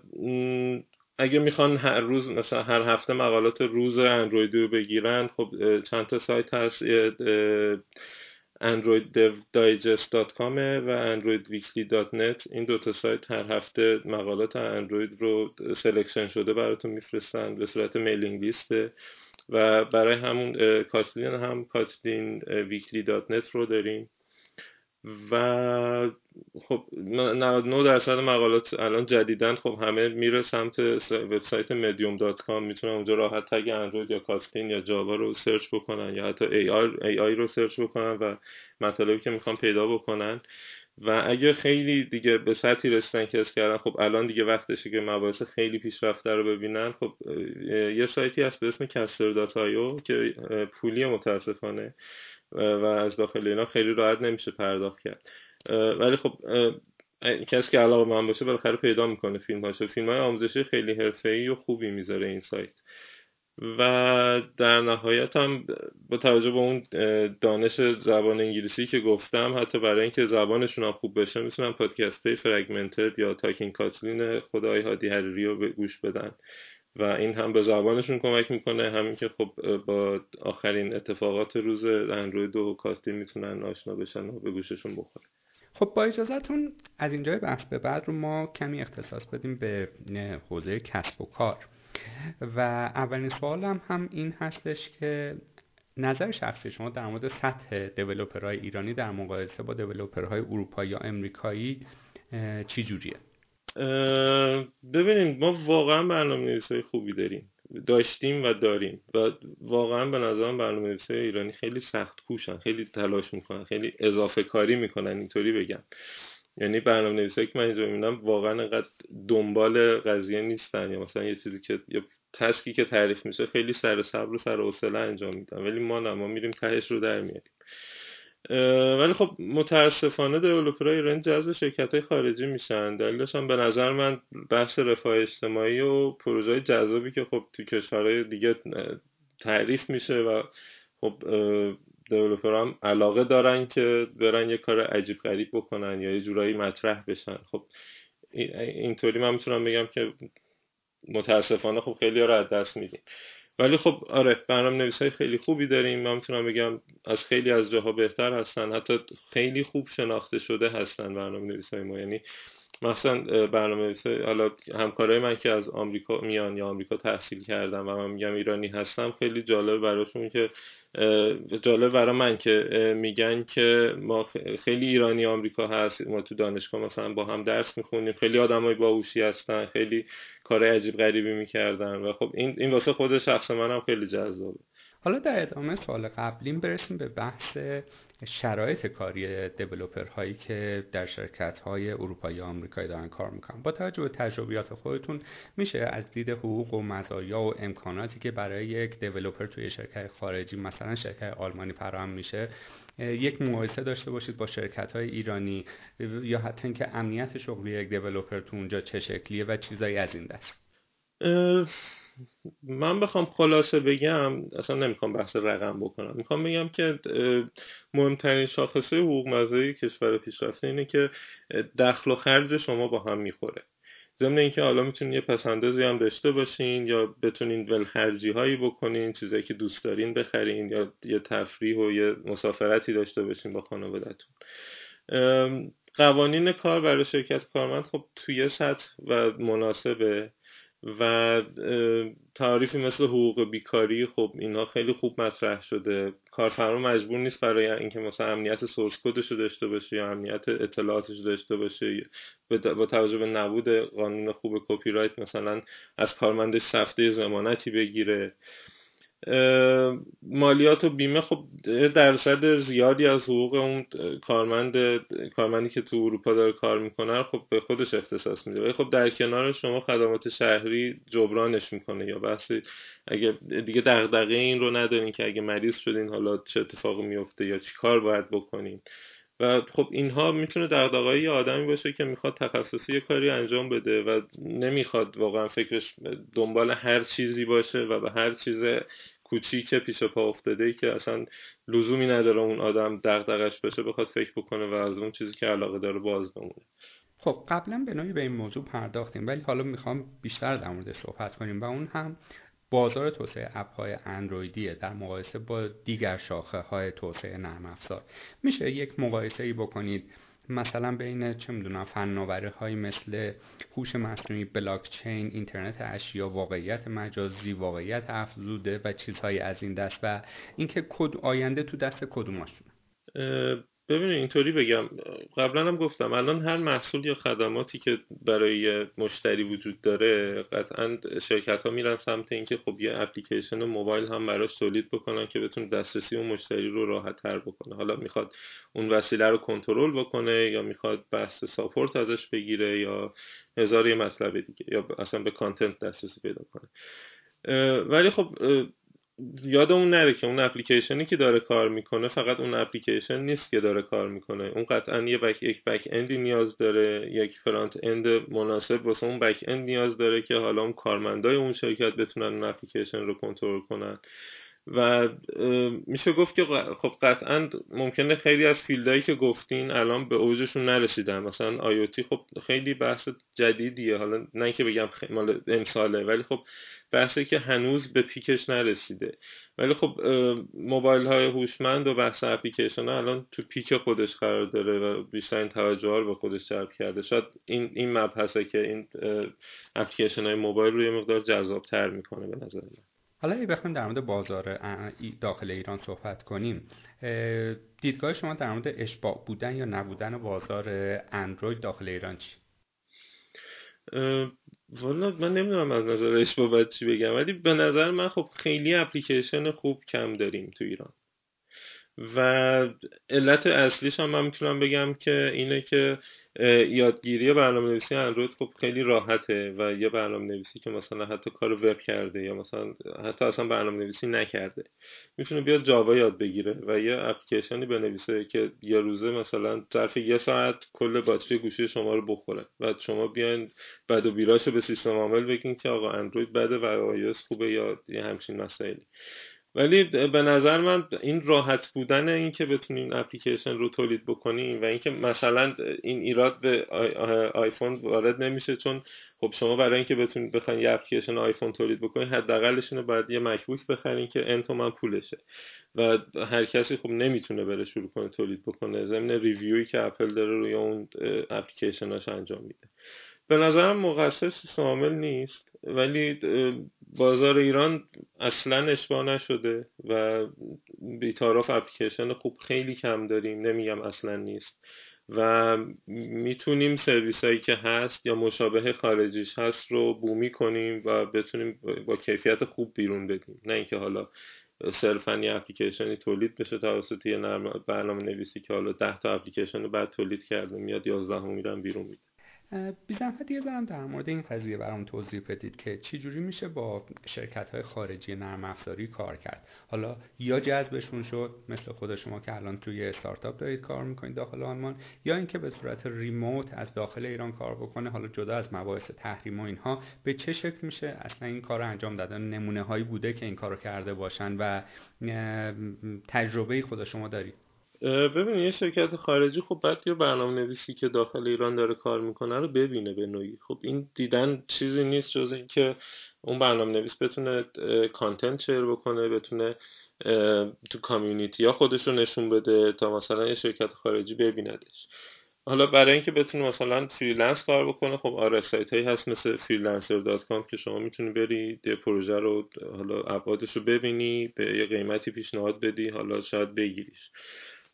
[SPEAKER 2] اگه می‌خوان هر روز مثلا هر هفته مقالات روز اندرویدی رو بگیرن خب چند تا سایت هست androiddevdigest.com و androidweekly.net این دو تا سایت هر هفته مقالات اندروید رو selection شده براتون میفرستن به صورت mailing list ه و برای همون کاتلین هم Kotlin Weekly رو داریم. و خب 99 درصد مقالات الان جدیدن خب همه میره سمت وبسایت medium dot com می‌تونن اونجا راحت tag اندروید یا کاتلین یا جاوا رو search بکنن یا حتی AI رو search بکنن و مطالبی که می‌خوان پیدا بکنن. و اگه خیلی دیگه به سطحی رسیدن که کردن خب الان دیگه وقتشه که مباحث خیلی پیشرفته رو ببینن. خب یه سایتی هست به اسم caster.io که پولیه متاسفانه و از داخل اینا خیلی راحت نمیشه پرداخت کرد. ولی خب کسی که علاقه‌مند باشه بالاخره پیدا می‌کنه فیلم هاشو فیلم های آموزشی خیلی حرفه‌ای و خوبی می‌ذاره این سایت. و در نهایت هم با توجه به اون دانش زبان انگلیسی که گفتم حتی برای اینکه زبانشون هم خوب بشه می‌تونن پادکست های Fragmented یا Talking Kotlin آقای هادی حریری رو گوش بدن. و این هم به زبانشون کمک می‌کنه. همین که خب با آخرین اتفاقات روز اندروید و کاستی می‌تونن آشنا بشن و به گوششون بخوره.
[SPEAKER 1] خب با اجازهتون از اینجای بحث به بعد رو ما کمی اختصاص بدیم به حوزه کسب و کار. و اولین سوالم هم این هستش که نظر شخصی شما در مورد سطح دیولوپرهای ایرانی در مقایسه با دیولوپرهای اروپایی یا امریکایی چی جوریه؟
[SPEAKER 2] ببینید ما واقعا برنامه نویسای خوبی داریم. داشتیم و داریم. و واقعا به نظرم برنامه نویسای ایرانی خیلی سخت کوشن خیلی تلاش می‌کنن خیلی اضافه کاری می‌کنن اینطوری بگم. یعنی برنامه نویسایی که من اینجا می‌بینم واقعا انقدر دنبال قضیه نیستن. یا مثلا یه چیزی که یا تسکی که تعریف میشه خیلی سر صبر و سر حوصله انجام میدن. ولی ما نه ما میریم تهش رو در میاریم. ولی خب متاسفانه دیولوپرهای ایرانی جذب شرکت های خارجی میشن. دلیلش هم به نظر من بحث رفاه اجتماعی و پروژه جذابی که خب تو کشورهای دیگه تعریف میشه و خب دیولوپر هم علاقه دارن که برن یه کار عجیب غریب بکنن یا یه جورایی مطرح بشن. خب اینطوری من می‌تونم بگم که متاسفانه خب خیلی از دست میدیم. ولی خب آره برنامه نویس های خیلی خوبی داریم. من می‌تونم بگم از خیلی از جاها بهتر هستن. حتی خیلی خوب شناخته شده هستن برنامه نویس های ما. یعنی مثلا برنامه حالا همکارای من که از آمریکا میان یا آمریکا تحصیل کردم و من میگم ایرانی هستم خیلی جالب براشون که جالب برای من که میگن که ما خیلی ایرانی آمریکا هست ما تو دانشگاه مثلا با هم درس می‌خونیم خیلی آدمای باهوشی هستن خیلی کار عجیب غریبی می‌کردن و خب این این واسه خود شخص منم خیلی جذابه.
[SPEAKER 1] حالا در ادامه سوال قبلیم برسیم به بحث شرایط کاری دیولوپر هایی که در شرکت های اروپایی آمریکایی دارن کار می‌کنن. با توجه به تجربیات خودتون میشه از دید حقوق و مزایا و امکاناتی که برای یک دیولوپر توی شرکت خارجی مثلا شرکت آلمانی فراهم میشه یک مقایسه داشته باشید با شرکت های ایرانی یا حتی اینکه امنیت شغلی یک دیولوپر تو اونجا چه شکلیه و چیزایی از این دست؟
[SPEAKER 2] من بخوام خلاصه بگم اصلا نمی‌خوام بحث رقم بکنم. می‌خوام بگم که مهمترین شاخصه حقوق مزایی کشور پیشرفته اینه که دخل و خرج شما با هم می‌خوره. ضمن اینکه حالا می‌تونین یه پسندازی هم داشته باشین یا بتونین ولخرجی هایی بکنین چیزایی که دوست دارین بخرین یا یه تفریح و یه مسافرتی داشته باشین با خانوادتون قوانین کار برای شرکت کارمند خب توی سطح و مناسبه و تعریفی مثل حقوق بیکاری خب اینها خیلی خوب مطرح شده. کارفرما مجبور نیست برای اینکه مثلا امنیت سورس کدش رو داشته باشه یا امنیت اطلاعاتش رو داشته باشه با توجه به نبود قانون خوب کپی رایت مثلا از کارمندش سفته زمانتی بگیره. مالیات و بیمه خب درصد زیادی از حقوق اون کارمند کارمندی که تو اروپا داره کار می‌کنه خب به خودش اختصاص میده. ولی خب در کنار شما خدمات شهری جبرانش می‌کنه یا بحثی اگه دیگه دغدغه این رو ندارین که اگه مریض شدین حالا چه اتفاقی میفته یا چی کار باید بکنین. و خب اینها می‌تونه دغدغه‌ای یه آدمی باشه که می‌خواد تخصصی یه کاری انجام بده و نمی‌خواد واقعا فکرش دنبال هر چیزی باشه و به هر چیز کوچیک پیش پا افتاده ای که اصلا لزومی نداره اون آدم دغدغش بشه بخواد فکر بکنه و از اون چیزی که علاقه داره باز بمونه.
[SPEAKER 1] خب قبلا به نوعی به این موضوع پرداختیم ولی حالا می‌خوام بیشتر در مورد صحبت کنیم و اون هم بازار توسعه اپ های اندرویدیه در مقایسه با دیگر شاخه های توسعه نرم افزار. میشه یک مقایسه ای بکنید مثلا بین چه می‌دونم فناوری های مثل هوش مصنوعی بلاکچین اینترنت اشیا واقعیت مجازی واقعیت افزوده و چیزهای از این دست و اینکه کد آینده تو دست کدوماشونه
[SPEAKER 2] ببینید اینطوری بگم. قبلا هم گفتم الان هر محصول یا خدماتی که برای مشتری وجود داره قطعا شرکت ها میرن سمت اینکه خب یه اپلیکیشن موبایل هم براش تولید بکنن که بتونه دسترسی اون مشتری رو راحت تر بکنه. حالا می‌خواد اون وسیله رو کنترل بکنه یا می‌خواد بحث support ازش بگیره یا هزار یه مطلب دیگه یا اصلا به content دسترسی پیدا کنه. ولی خب یادمون نره که اون اپلیکیشنی که داره کار می‌کنه فقط اون اپلیکیشن نیست که داره کار می‌کنه. اون قطعا یه back یک back end ی نیاز داره یک front end مناسب واسه اون back end نیاز داره که حالا اون کارمندای اون شرکت بتونن اون اپلیکیشن رو کنترل کنن. و میشه گفت که خب قطعا ممکنه خیلی از فیلدهایی که گفتین الان به اوجشون نرسیدن. مثلا آیوتی خب خیلی بحث جدیدیه. حالا نه که بگم مال امساله ولی خب بحثی که هنوز به پیکش نرسیده. ولی خب موبایل های هوشمند و بحث اپلیکیشن ها الان تو پیک خودش قرار داره و بیشترین توجه رو به خودش جلب کرده. شاید این این مبحثه که این اپلیکیشن های موبایل رو یه مقدار جذاب تر می‌کنه به نظر من.
[SPEAKER 1] حالا اگه بخوایم در مورد بازار داخل ایران صحبت کنیم دیدگاه شما در مورد اشباع بودن یا نبودن بازار اندروید داخل ایران چی؟
[SPEAKER 2] والا من نمی‌دونم از نظر اشباع باید چی بگم ولی به نظر من خب خیلی اپلیکیشن خوب کم داریم تو ایران و علت اصلیش هم من می‌تونم بگم که اینه که یادگیری برنامه نویسی اندروید خب خیلی راحته و یه برنامه نویسی که مثلا حتی کار وب کرده یا مثلا حتی اصلا برنامه نویسی نکرده می‌تونه بیاد جاوا یاد بگیره و یه اپلیکیشنی بنویسه که یه روزه مثلا ظرف یه ساعت کل باتری گوشی شما رو بخوره. و شما بیاین بعد و بیراشو به سیستم عامل بگین که آقا اندروید بده و آیوس خوبه یا یه همچین مسائلی. ولی به نظر من این راحت بودن این که بتونین اپلیکیشن رو تولید بکنین و اینکه مثلا این ایراد به آیفون وارد نمیشه چون خب شما برای اینکه بتونید بخواین یه اپلیکیشن آیفون تولید بکنین حداقلش اینه باید یه مکبوک بخرین که ان تومن پولشه و هر کسی خب نمی‌تونه بره شروع کنه تولید بکنه. ضمن ریویوی که اپل داره روی اون اپلیکیشناش انجام میده. به نظرم مقصر سیستم نیست ولی بازار ایران اصلا اشباه نشده و بیتاراف اپلیکیشن خوب خیلی کم داریم نمیگم اصلا نیست. و می‌تونیم سرویس هایی که هست یا مشابه خارجیش هست رو بومی کنیم و بتونیم با کیفیت خوب بیرون بدیم. نه اینکه حالا صرفا یه اپلیکیشنی تولید بشه توسط یه برنامه نویسی که حالا ده تا اپلیکیشن رو بعد تولید کرده میاد یازده میرن بیرون میده.
[SPEAKER 1] بی زحمت یه دارم در مورد این قضیه برام توضیح بدید که چجوری میشه با شرکت های خارجی نرم افزاری کار کرد. حالا یا جذبشون شد مثل خود شما که الان توی استارتاپ دارید کار می‌کنید داخل آلمان یا اینکه به صورت ریموت از داخل ایران کار بکنه حالا جدا از مباحث تحریم و اینها به چه شکل میشه؟ اصلا این کار رو انجام دادن نمونه هایی بوده که این کار رو کرده باشن و تجربه خود شما دارید؟
[SPEAKER 2] ببین یه شرکت خارجی خب بعد یه برنامه نویسی که داخل ایران داره کار می‌کنه رو ببینه به نوعی. خب این دیدن چیزی نیست جز اینکه اون برنامه نویس بتونه کانتنت شیر بکنه بتونه تو community یا خودش رو نشون بده تا مثلا یه شرکت خارجی ببیندش. حالا برای اینکه بتونه مثلا freelance کار بکنه خب آره سایت هایی هست مثل freelancer.com که شما می‌تونی بری یه پروژه رو حالا ابعادش رو ببینی به یه قیمتی پیشنهاد بدی حالا شاید بگیریش.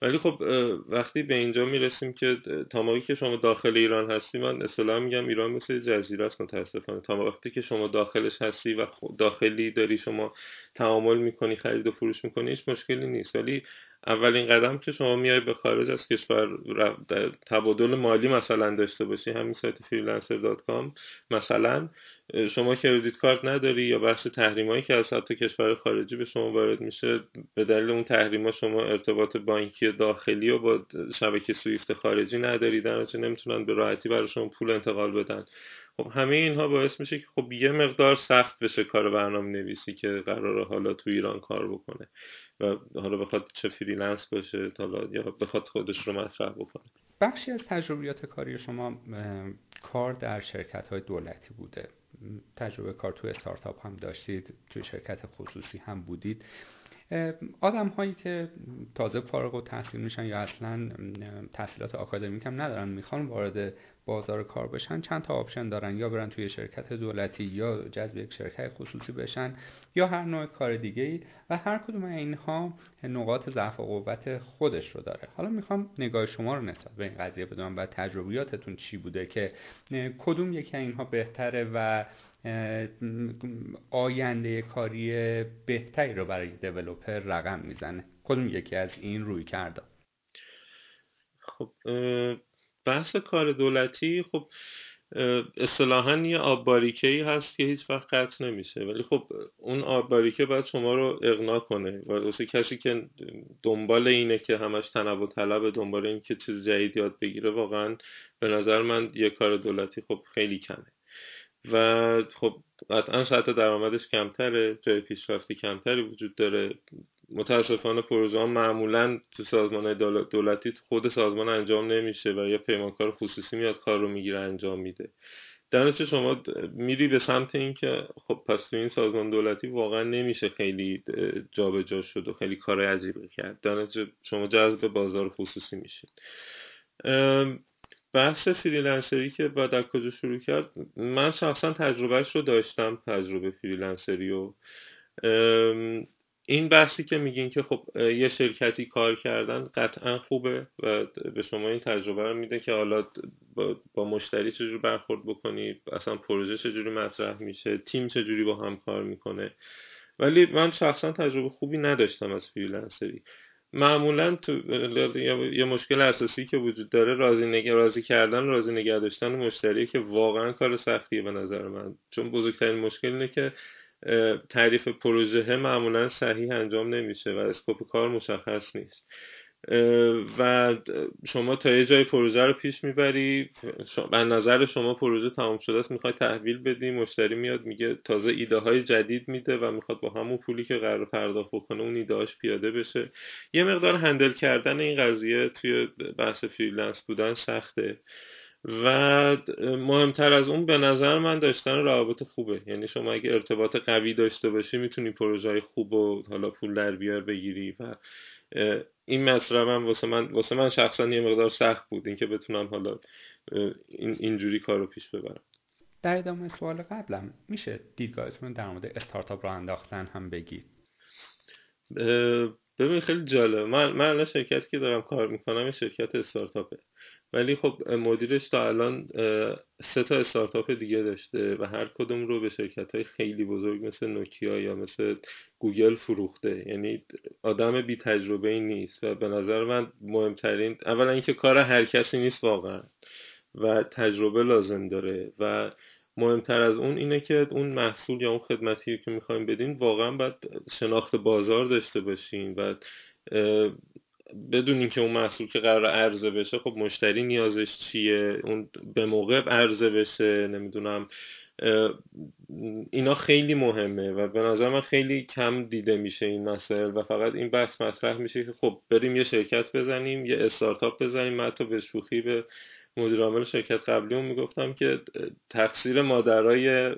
[SPEAKER 2] ولی خب وقتی به اینجا می‌رسیم که تا موقعی که شما داخل ایران هستی من اصطلاح میگم ایران مثل جزیره است متاسفانه. تا وقتی که شما داخلش هستی و داخلی داری شما تعامل می‌کنی خرید و فروش می‌کنی هیچ مشکلی نیست. ولی اولین قدم که شما میای به خارج از کشور تبادل مالی مثلا داشته باشی همین سایت freelancer.com مثلا شما کردیت کارت نداری یا بحث تحریمایی که از حتی کشور خارجی به شما وارد میشه به دلیل اون تحریما شما ارتباط بانکی داخلی و با شبکه سویفت خارجی نداری در نمی‌تونن به راحتی برای شما پول انتقال بدن. خب همه اینها باعث میشه که خب یه مقدار سخت بشه کار برنامه نویسی که قراره حالا تو ایران کار بکنه و حالا بخواد چه freelance باشه حالا یا بخواد خودش رو مطرح بکنه.
[SPEAKER 1] بخشی از تجربیات کاری شما کار در شرکت های دولتی بوده. تجربه کار تو استارتاپ هم داشتید توی شرکت خصوصی هم بودید. آدم هایی که تازه فارغ‌التحصیل میشن یا اصلا تحصیلات آکادمیک هم ندارن می‌خوان وارد بازار کار بشن چند تا option دارن یا برن توی شرکت دولتی یا جذب یک شرکت خصوصی بشن یا هر نوع کار دیگه ای و هر کدوم اینها نقاط ضعف و قوت خودش رو داره. حالا می‌خوام نگاه شما رو نسبت به این قضیه بدونم و تجربیاتتون چی بوده که کدوم یکی اینها بهتره و آینده کاری بهتری رو برای developer رقم می‌زنه. کدوم یکی از این رویکردها؟
[SPEAKER 2] خب بحث کار دولتی خب اصطلاحا یه آب باریکه ای هست که هیچ وقت قطع نمیشه. ولی خب اون آب باریکه باید شما رو اغنا کنه. و واسه کسی که دنبال اینه که همش تنوع طلب دنبال این که چیز جدید یاد بگیره واقعا به نظر من یه کار دولتی خب خیلی کمه. و خب قطعا سطح درآمدش کمتره جای پیشرفتی کمتری وجود داره. متاسفانه پروژه ها معمولا تو سازمان دولتی خود سازمان انجام نمیشه و یه پیمانکار خصوصی میاد کار رو می‌گیره انجام میده. در شما میری به سمت این که خب پس تو این سازمان دولتی واقعا نمیشه خیلی جابجا جا شد و خیلی کار عجیبی کرد. در شما جذب بازار خصوصی میشید بحث freelancer ی که بعد از کجا شروع کرد من شخصا تجربهش رو داشتم تجربه freelancer ی و این بحثی که میگین که خب یه شرکتی کار کردن قطعا خوبه و به شما این تجربه رو میده که حالا با, مشتری چجوری برخورد بکنید اصلا پروژه چجوری مطرح میشه تیم چجوری با هم کار می‌کنه. ولی من شخصا تجربه خوبی نداشتم از فریلنسری. معمولا تو یه مشکل اساسی که وجود داره راضی نگ... راضی کردن راضی نگه داشتن مشتری که واقعا کار سختیه به نظر من. چون بزرگترین مشکل اینه که تعریف پروژه معمولا صحیح انجام نمیشه و scope کار مشخص نیست. و شما تا یه جای پروژه رو پیش می‌بری. به نظر شما پروژه تمام شده است می‌خوای تحویل بدی. مشتری میاد میگه تازه ایده های جدید میده و می‌خواد با همون پولی که قرار پرداخت بکنه اون ایده پیاده بشه. یه مقدار handle کردن این قضیه توی بحث freelance بودن سخته. و مهمتر از اون به نظر من داشتن روابط خوبه. یعنی شما اگه ارتباط قوی داشته باشی می‌تونی پروژه خوب و حالا پول در بیار بگیری و این مطلب واسه من واسه من شخصا یه مقدار سخت بود. اینکه بتونم حالا این اینجوری کار رو پیش ببرم.
[SPEAKER 1] در ادامه سوال قبلم میشه دیدگاهتون در مورد استارتاپ رو انداختن هم بگید؟
[SPEAKER 2] ببین خیلی جالب من من شرکتی که دارم کار می‌کنم شرکت استارتاپه. ولی خب مدیرش تا الان سه تا استارتاپ دیگه داشته و هر کدوم رو به شرکت های خیلی بزرگ مثل نوکیا یا مثل گوگل فروخته. یعنی آدم بی تجربه ای نیست و به نظر من مهمترین اولا اینکه کار هر کسی نیست واقعا و تجربه لازم داره و مهمتر از اون اینه که اون محصول یا اون خدمتی که می‌خوایم بدین واقعا باید شناخت بازار داشته باشین و بدونین که اون محصول که قرار عرضه بشه خب مشتری نیازش چیه؟ اون به موقع عرضه بشه نمی‌دونم. اینا خیلی مهمه و به نظر من خیلی کم دیده میشه این مسائل و فقط این بحث مطرح میشه که خب بریم یه شرکت بزنیم یه استارتاپ بزنیم حتی به شوخی به مدیر عامل شرکت قبلیمون می‌گفتم که تقصیر مادرای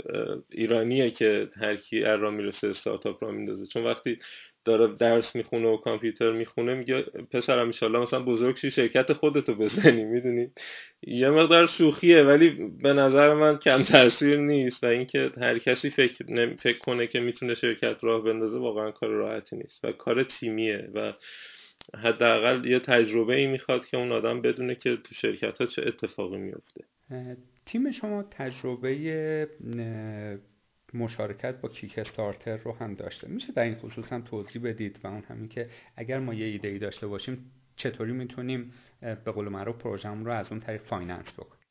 [SPEAKER 2] ایرانیه که هر کی را می‌رسه استارتاپ را میندازه. چون وقتی داره درس می‌خونه و کامپیوتر می‌خونه میگه پسرم ایشالله مثلا بزرگ شی شرکت خودتو بزنی می‌دونی؟ یه مقدار شوخیه ولی به نظر من کم تاثیر نیست و اینکه هر کسی فکر, فکر کنه که می‌تونه شرکت راه بندازه واقعا کار راحتی نیست و کار تیمیه و حداقل یه تجربه ای می‌خواد که اون آدم بدونه که تو شرکت ها چه اتفاقی میفته
[SPEAKER 1] تیم شما تجربه مشارکت با کیک استارتر رو هم داشته. میشه در این خصوص هم توضیح بدید و اون همین که اگر ما یه ایده ای داشته باشیم چطوری می‌تونیم به قول معروف پروژمون رو از اون طریق finance بکنیم؟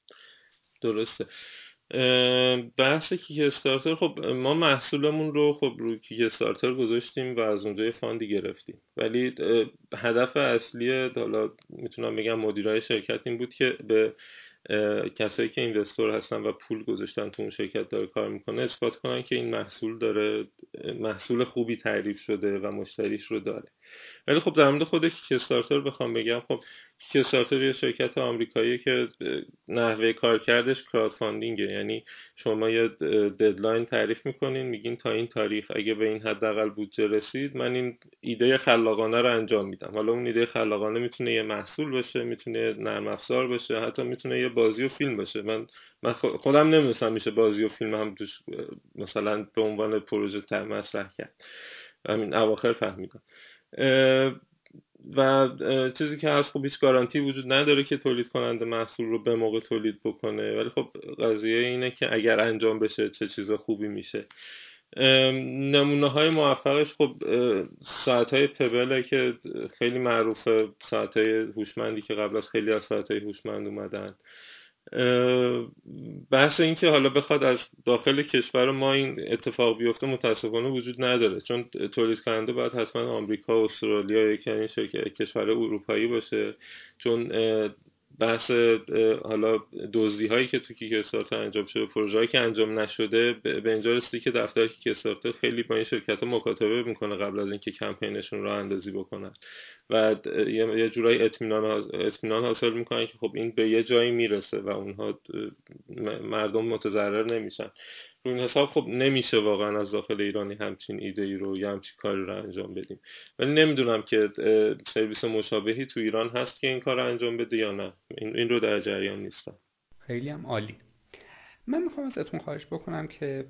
[SPEAKER 2] درسته. بحث Kickstarter خب ما محصولمون رو خب روی Kickstarter گذاشتیم و از اونجا fund ی گرفتیم. ولی هدف اصلی حالا می‌تونم بگم مدیرای شرکت این بود که به کسایی که investor هستن و پول گذاشتن تو اون شرکت داره کار می‌کنه اثبات کنن که این محصول داره محصول خوبی تعریف شده و مشتریش رو داره. ولی خب در مورد خود Kickstarter بخوام بگم خب Kickstarter یه شرکت آمریکایی که نحوه کار کردش crowdfunding ه یعنی شما یه deadline تعریف می‌کنین میگین تا این تاریخ اگه به این حداقل بودجه رسید من این ایده خلاقانه رو انجام میدم. حالا اون ایده خلاقانه می‌تونه یه محصول باشه می‌تونه نرم افزار باشه حتی می‌تونه یه بازی و فیلم باشه. من من خودم نمی‌دونستم میشه بازی و فیلم هم توش مثلا به عنوان پروژه مطرح کرد. همین اواخر فهمیدم. و چیزی که هست خب هیچ گارانتی وجود نداره که تولید کننده محصول رو به موقع تولید بکنه. ولی خب قضیه اینه که اگر انجام بشه چه چیز خوبی میشه. نمونه های موفقش خب ساعت های پبله که خیلی معروفه. ساعت های هوشمندی که قبل از خیلی از ساعت های هوشمند اومدن. بحث این که حالا بخواد از داخل کشور ما این اتفاق بیفته متاسفانه وجود نداره. چون تولید کننده باید حتما آمریکا استرالیا یکی این کشور اروپایی باشه. چون بحث حالا دزدی هایی که تو کیک انجام شده پروژه هایی که انجام نشده به اینجا رسیدی که دفتر کیک خیلی با این شرکت مکاتبه می‌کنه قبل از اینکه کمپینشون رو اندازی بکنن. و یه جورایی اطمینان حاصل می‌کنن که خب این به یه جایی می‌رسه و اونها مردم متضرر نمیشن. این حساب خب نمیشه واقعا از داخل ایرانی همچین ایده ای رو یا همچین کاری رو انجام بدیم. ولی نمی‌دونم که سرویس مشابهی تو ایران هست که این کار رو انجام بده یا نه. این رو در جریان نیستم.
[SPEAKER 1] خیلی هم عالی. من می‌خوام ازتون خواهش بکنم که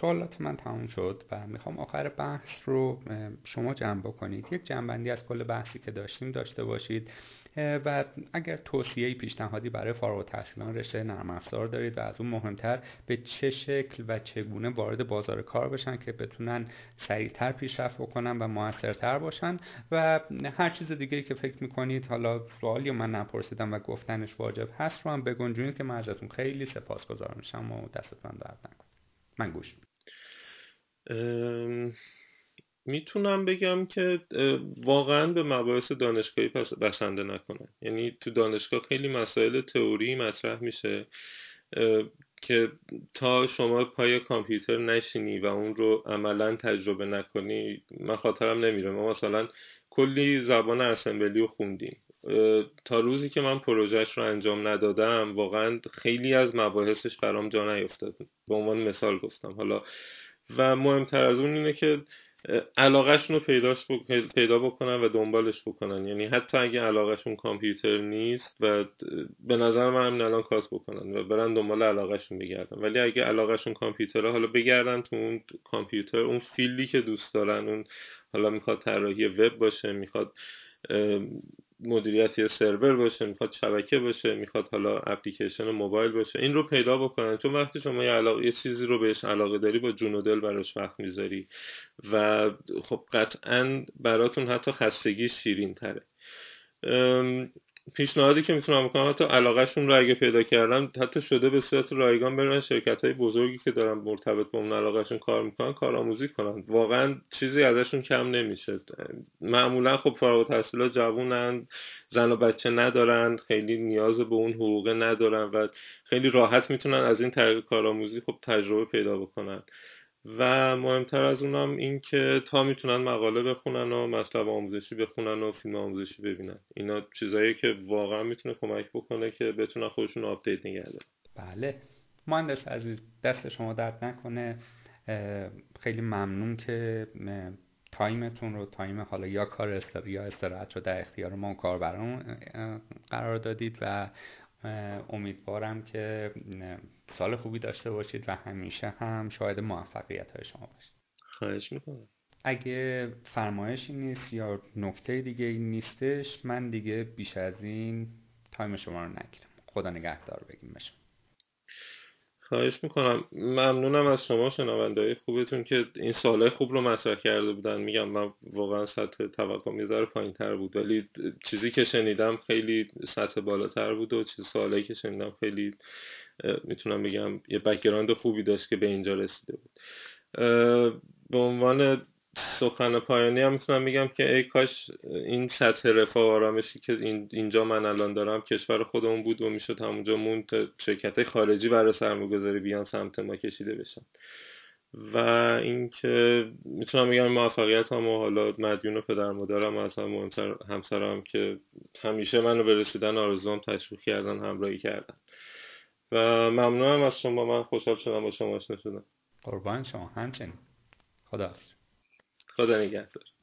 [SPEAKER 1] سوالات من تموم شد و می‌خوام آخر بحث رو شما جمع بکنید. یک جمعبندی از کل بحثی که داشتیم داشته باشید. و اگر توصیه پیشنهادی برای فارغ التحصیلان رشته نرم افزار دارید و از اون مهمتر به چه شکل و چگونه وارد بازار کار بشن که بتونن سریعتر پیشرفت بکنن و موثرتر باشن و هر چیز دیگه که فکر می‌کنید حالا سوالی من نپرسیدم و گفتنش واجب هست رو هم بگنجونید که من خیلی سپاسگزار میشم و دستتون درد نکنم من گوش
[SPEAKER 2] می‌تونم بگم که واقعا به مباحث دانشگاهی بسنده نکنن یعنی تو دانشگاه خیلی مسائل تئوری مطرح میشه که تا شما پای کامپیوتر نشینی و اون رو عملا تجربه نکنی من خاطرم نمیره. ما مثلا کلی زبان اسمبلی رو خوندیم. تا روزی که من پروژهش رو انجام ندادم واقعا خیلی از مباحثش برام جا نیفتاد. به عنوان مثال گفتم. حالا و مهمتر از اون اینه که علاقهشون رو پیداش پیدا بکنن و دنبالش بکنن. یعنی حتی اگه علاقهشون کامپیوتر نیست و به نظر من همین الان کاس بکنن و برن دنبال علاقهشون بگردن. ولی اگه علاقهشون کامپیوتره حالا بگردن تو اون کامپیوتر اون فیلدی که دوست دارن اون حالا می‌خواد طراحی وب باشه می‌خواد مدیریت سرور باشه می‌خواد شبکه باشه می‌خواد حالا اپلیکیشن موبایل باشه این رو پیدا بکنن. چون وقتی شما یه, یه چیزی رو بهش علاقه داری با جون و دل براش وقت می‌ذاری. و خب قطعا براتون حتی خستگی شیرین تره پیشنهادی که می‌تونم بکنم حتی علاقهشون رو اگه پیدا کردن حتی شده به صورت رایگان برن شرکت های بزرگی که دارن مرتبط با اون علاقهشون کار می‌کنن کارآموزی کنن. واقعا چیزی ازشون کم نمیشه. معمولا خب فارغ التحصیلات جوونن زن و بچه ندارن خیلی نیاز به اون حقوقه ندارن و خیلی راحت می‌تونن از این طریق کارآموزی خب تجربه پیدا بکنن. و مهمتر از اونم این که تا می‌تونن مقاله بخونن و مطلب آموزشی بخونن و فیلم آموزشی ببینن. اینا چیزایی که واقعا می‌تونه کمک بکنه که بتونن خودشون update نگه
[SPEAKER 1] بله. مهندس عزیز دست شما درد نکنه. خیلی ممنون که time تون رو time حالا یا کار یا استراحت رو در اختیار ما کاربران قرار دادید و امیدوارم که سال خوبی داشته باشید و همیشه هم شاهد موفقیت های شما باشید.
[SPEAKER 2] خواهش می‌کنم.
[SPEAKER 1] اگه فرمایشی نیست یا نکته دیگه نیستش من دیگه بیش از این time شما رو نگیرم. خدا نگهدار بگیم بشم
[SPEAKER 2] خواهش می‌کنم. ممنونم از شما شنونده خوبتون که این سوالهای خوب رو مطرح کرده بودن. میگم من واقعا سطح توقع یه ذره پایین تر بود ولی چیزی که شنیدم خیلی سطح بالاتر بود و چیز سوالهایی که شنیدم خیلی می‌تونم بگم یه background خوبی داشت که به اینجا رسیده بود. به عنوان سخن پایانی هم می‌تونم بگم که ای کاش این سطح رفاه آرامشی که اینجا من الان دارم کشور خودمون بود و می‌شد همونجا مون شرکت خارجی برای سرمایه‌گذاری بیان سمت ما کشیده بشن. و اینکه می‌تونم بگم موفقیت هم و حالا مدیون و پدر مادرم از هم مهمتر همسرم که همیشه منو به رسیدن آرزوام تشویق کردن همراهی کردن. و ممنونم از شما من خوشحال شدم با شما آشنا شدم.
[SPEAKER 1] قربان شما همچنین. خدا
[SPEAKER 2] خدا نگهدار.